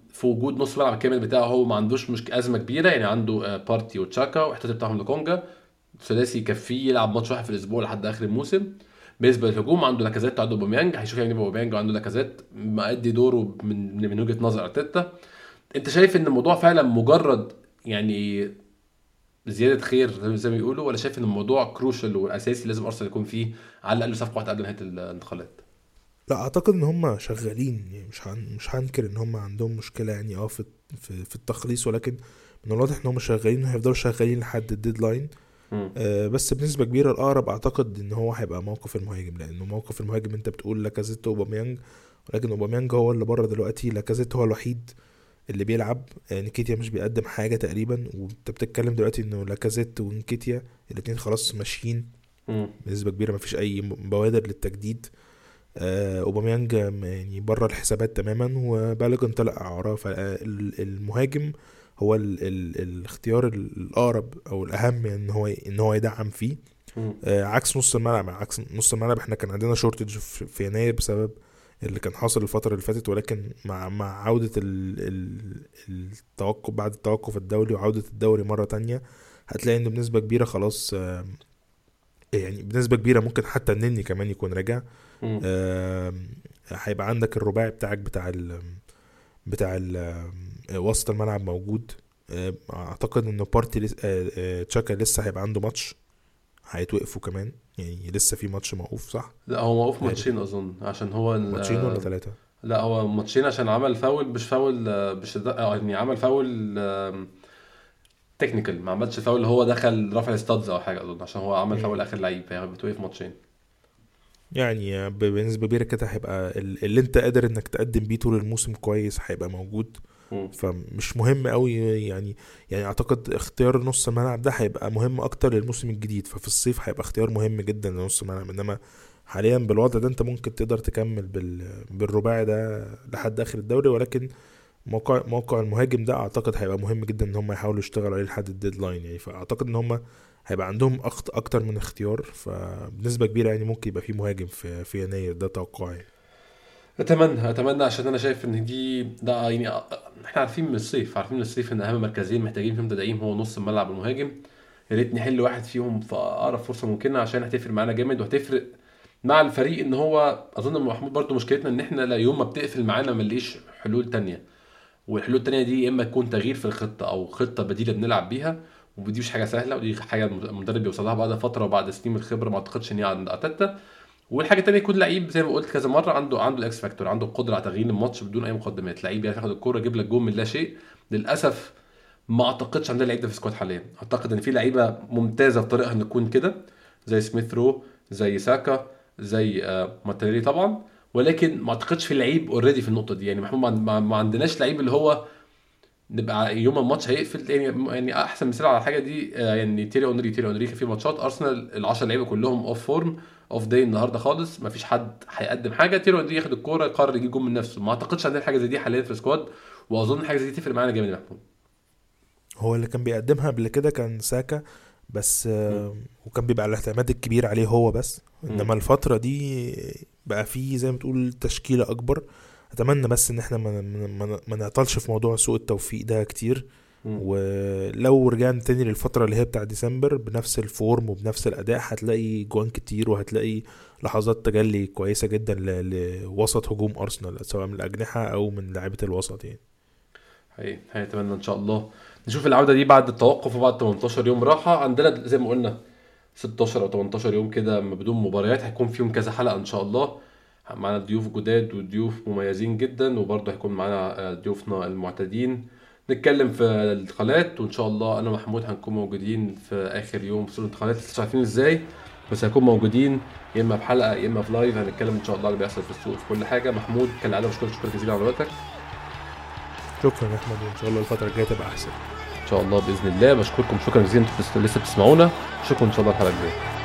في وجود نص ملعب الكامل بتاعه هو ما عندوش مش أزمة كبيرة يعني عنده آه، بارتي وتشاكا واحتياطي بتاعهم لكونجا ثلاثي يكفيه يلعب ماتش واحد في الأسبوع لحد آخر الموسم. بالنسبة للهجوم عنده لاكازيت وعنده أوباميانج هيشوف يعمل إيه بأوباميانج وعنده لاكازيت مأدي دوره من من وجهة نظر أرتيتا. أنت شايف إن الموضوع فعلا مجرد يعني زيادة خير زي- ما بيقولوا ولا شايف إن الموضوع كروشال وأساسي لازم أرسنال يكون فيه على الأقل صفقة واحدة قبل نهاية الانتقالات لا أعتقد إن هم شغالين يعني مش هن... مش هنكر إن هم عندهم مشكلة يعني آه في في, التخليص ولكن من الواضح إن هم شغالين وهيفضلوا شغالين لحد ال deadline. آه بس بنسبة كبيرة الأقرب أعتقد إن هو هيبقى موقف المهاجم لأنه موقف المهاجم أنت بتقول لاكازيت وأوباميانج ولكن أوباميانج هو اللي بره دلوقتي لاكازيت هو الوحيد اللي بيلعب آه، نكيتيا مش بيقدم حاجة تقريبا وأنت بتتكلم دلوقتي إنه لاكازيت ونكيتيا الاتنين خلاص ماشيين مم. بنسبة كبيرة مفيش أي بوادر للتجديد آه، أوباميانج م- يعني بره الحسابات تماما وبالوجن طلع إعارة فالمهاجم هو ال ال الاختيار الأقرب أو الأهم يعني إن هو إن هو يدعم فيه. آه، عكس نص الملعب عكس نص الملعب إحنا كان عندنا شورتج في يناير بسبب اللي كان حاصل الفترة اللي فاتت ولكن مع مع عودة ال ال التوقف بعد التوقف الدولي وعودة الدوري مرة تانية هتلاقي إن بنسبة كبيرة خلاص آه، يعني بنسبة كبيرة ممكن حتى النني كمان يكون. آم، هيبقى عندك الرباعي بتاعك بتاع ال بتاع ال وسط الملعب موجود. أعتقد إنه بارتي لس... آه، آه، تشاكا لسه هيبقى عنده ماتش. هيتوقفوا كمان يعني لسه في ماتش موقوف صح لا هو موقوف ماتشين أظن عشان هو ماتشين ولا ثلاثة لا هو ماتشين عشان عمل فاول مش فاول مش آه، يعني عمل foul technical ما عملش فاول هو دخل رفع studs أو حاجة أظن عشان هو عمل. فاول آخر لعيب فهي بتوقف ماتشين يعني ب- بنسبة كبيرة كده هيبقى ال- اللي أنت قادر إنك تقدم بيه طول الموسم كويس هيبقى موجود. فمش مهم قوي يعني يعني أعتقد اختيار نص الملعب ده هيبقى مهم أكتر للموسم الجديد ففي الصيف هيبقى اختيار مهم جدا لنص الملعب إنما حاليا بالوضع ده أنت ممكن تقدر تكمل بال بالرباعي ده لحد آخر الدوري ولكن موقع موقع المهاجم ده أعتقد هيبقى مهم جدا إن هم يحاولوا يشتغلوا عليه لحد الديدلاين يعني فأعتقد إن هم هيبقى عندهم أكتر من اختيار فبنسبة كبيرة يعني ممكن يبقى في مهاجم في في يناير ده توقعي. أتمنى أتمنى عشان أنا شايف إن دي ده يعني إحنا عارفين من الصيف عارفين من الصيف إن أهم مركزين محتاجين فيهم تدعيم هو نص الملعب والمهاجم يا ريت نحل واحد فيهم في أقرب فرصة ممكنة عشان هتفرق معانا جامد وهتفرق مع الفريق إن هو أظن محمود برضو مشكلتنا إن إحنا لا يوم ما بتقفل معانا ما نلاقيش حلول تانية. والحلول التانية دي يا إما تكون تغيير في الخطة أو خطة بديلة بنلعب بيها ودي مش حاجة سهلة ودي حاجة المدرب بيوصل لها بعد فترة وبعد سنين من الخبرة ما أعتقدش إن هي عند ارتيتا والحاجة التانية يكون لعيب زي ما قلت كذا مرة عنده عنده ال X factor عنده القدرة على تغيير الماتش بدون أي مقدمات. لعيب يعرف ياخد الكورة يجيب لك جول من لا شيء. للأسف ما أعتقدش عندنا لعيب ده في ال squad حاليا. أعتقد إن في لعيبة ممتازة في طريقها إن تكون كده زي سميث رو زي ساكا زي آه، مارتينلي طبعا. ولكن ما أعتقدش في لعيب already في النقطة دي. يعني محمود ما عندناش لعيب اللي هو نبقى يوم الماتش هيقفل يعني يعني أحسن مثال على الحاجة دي آه، يعني تيري أونري تيري أونري كان في ماتشات أرسنال ال10 لعيبة كلهم off form off day النهارده خالص ما فيش حد هيقدم حاجة. تيري أونري ياخد الكورة يقرر يجيب جول من نفسه. ما أعتقدش عندنا حاجة زي دي حاليا في ال squad وأظن حاجة زي دي تفرق معانا جامد يا محمود. هو اللي كان بيقدمها قبل كده كان ساكا بس آه، وكان بيبقى الاعتماد الكبير عليه هو بس. إنما الفترة دي بقى فيه زي ما تقول تشكيلة أكبر. أتمنى بس إن إحنا ما, ما, نعطلش في موضوع سوء التوفيق ده كتير. مم. ولو رجعنا تاني للفترة اللي هي بتاع ديسمبر بنفس الفورم وبنفس الأداء هتلاقي جوان كتير وهتلاقي لحظات تجلي كويسة جدا لوسط هجوم أرسنال سواء من الأجنحة أو من لاعيبة الوسط يعني. هي هيتمنى إن شاء الله. نشوف العودة دي بعد التوقف وبعد 18 يوم. راحة عندنا زي ما قلنا 16 أو 18 يوم كده بدون مباريات. هيكون فيهم كذا حلقة إن شاء الله. معانا ضيوف جداد وضيوف مميزين جدا وبرضه هيكون معانا آه، ضيوفنا المعتادين. نتكلم في الانتقالات وإن شاء الله أنا ومحمود هنكون موجودين في آخر يوم في الانتقالات. لسه عارفين إزاي بس هنكون موجودين يا إما بحلقه يا إما في لايف هنتكلم إن شاء الله اللي بيحصل في السوق في كل حاجة. محمود كالعاده بشكرك شكرا جزيلا على وقتك. شكرا يا أحمد وإن شاء الله الفترة الجاية تبقى أحسن. إن شاء الله بإذن الله. بشكركم. شكرا جزيلا أنتوا لسه بتسمعونا. اشوفكم إن شاء الله الحلقة الجاية.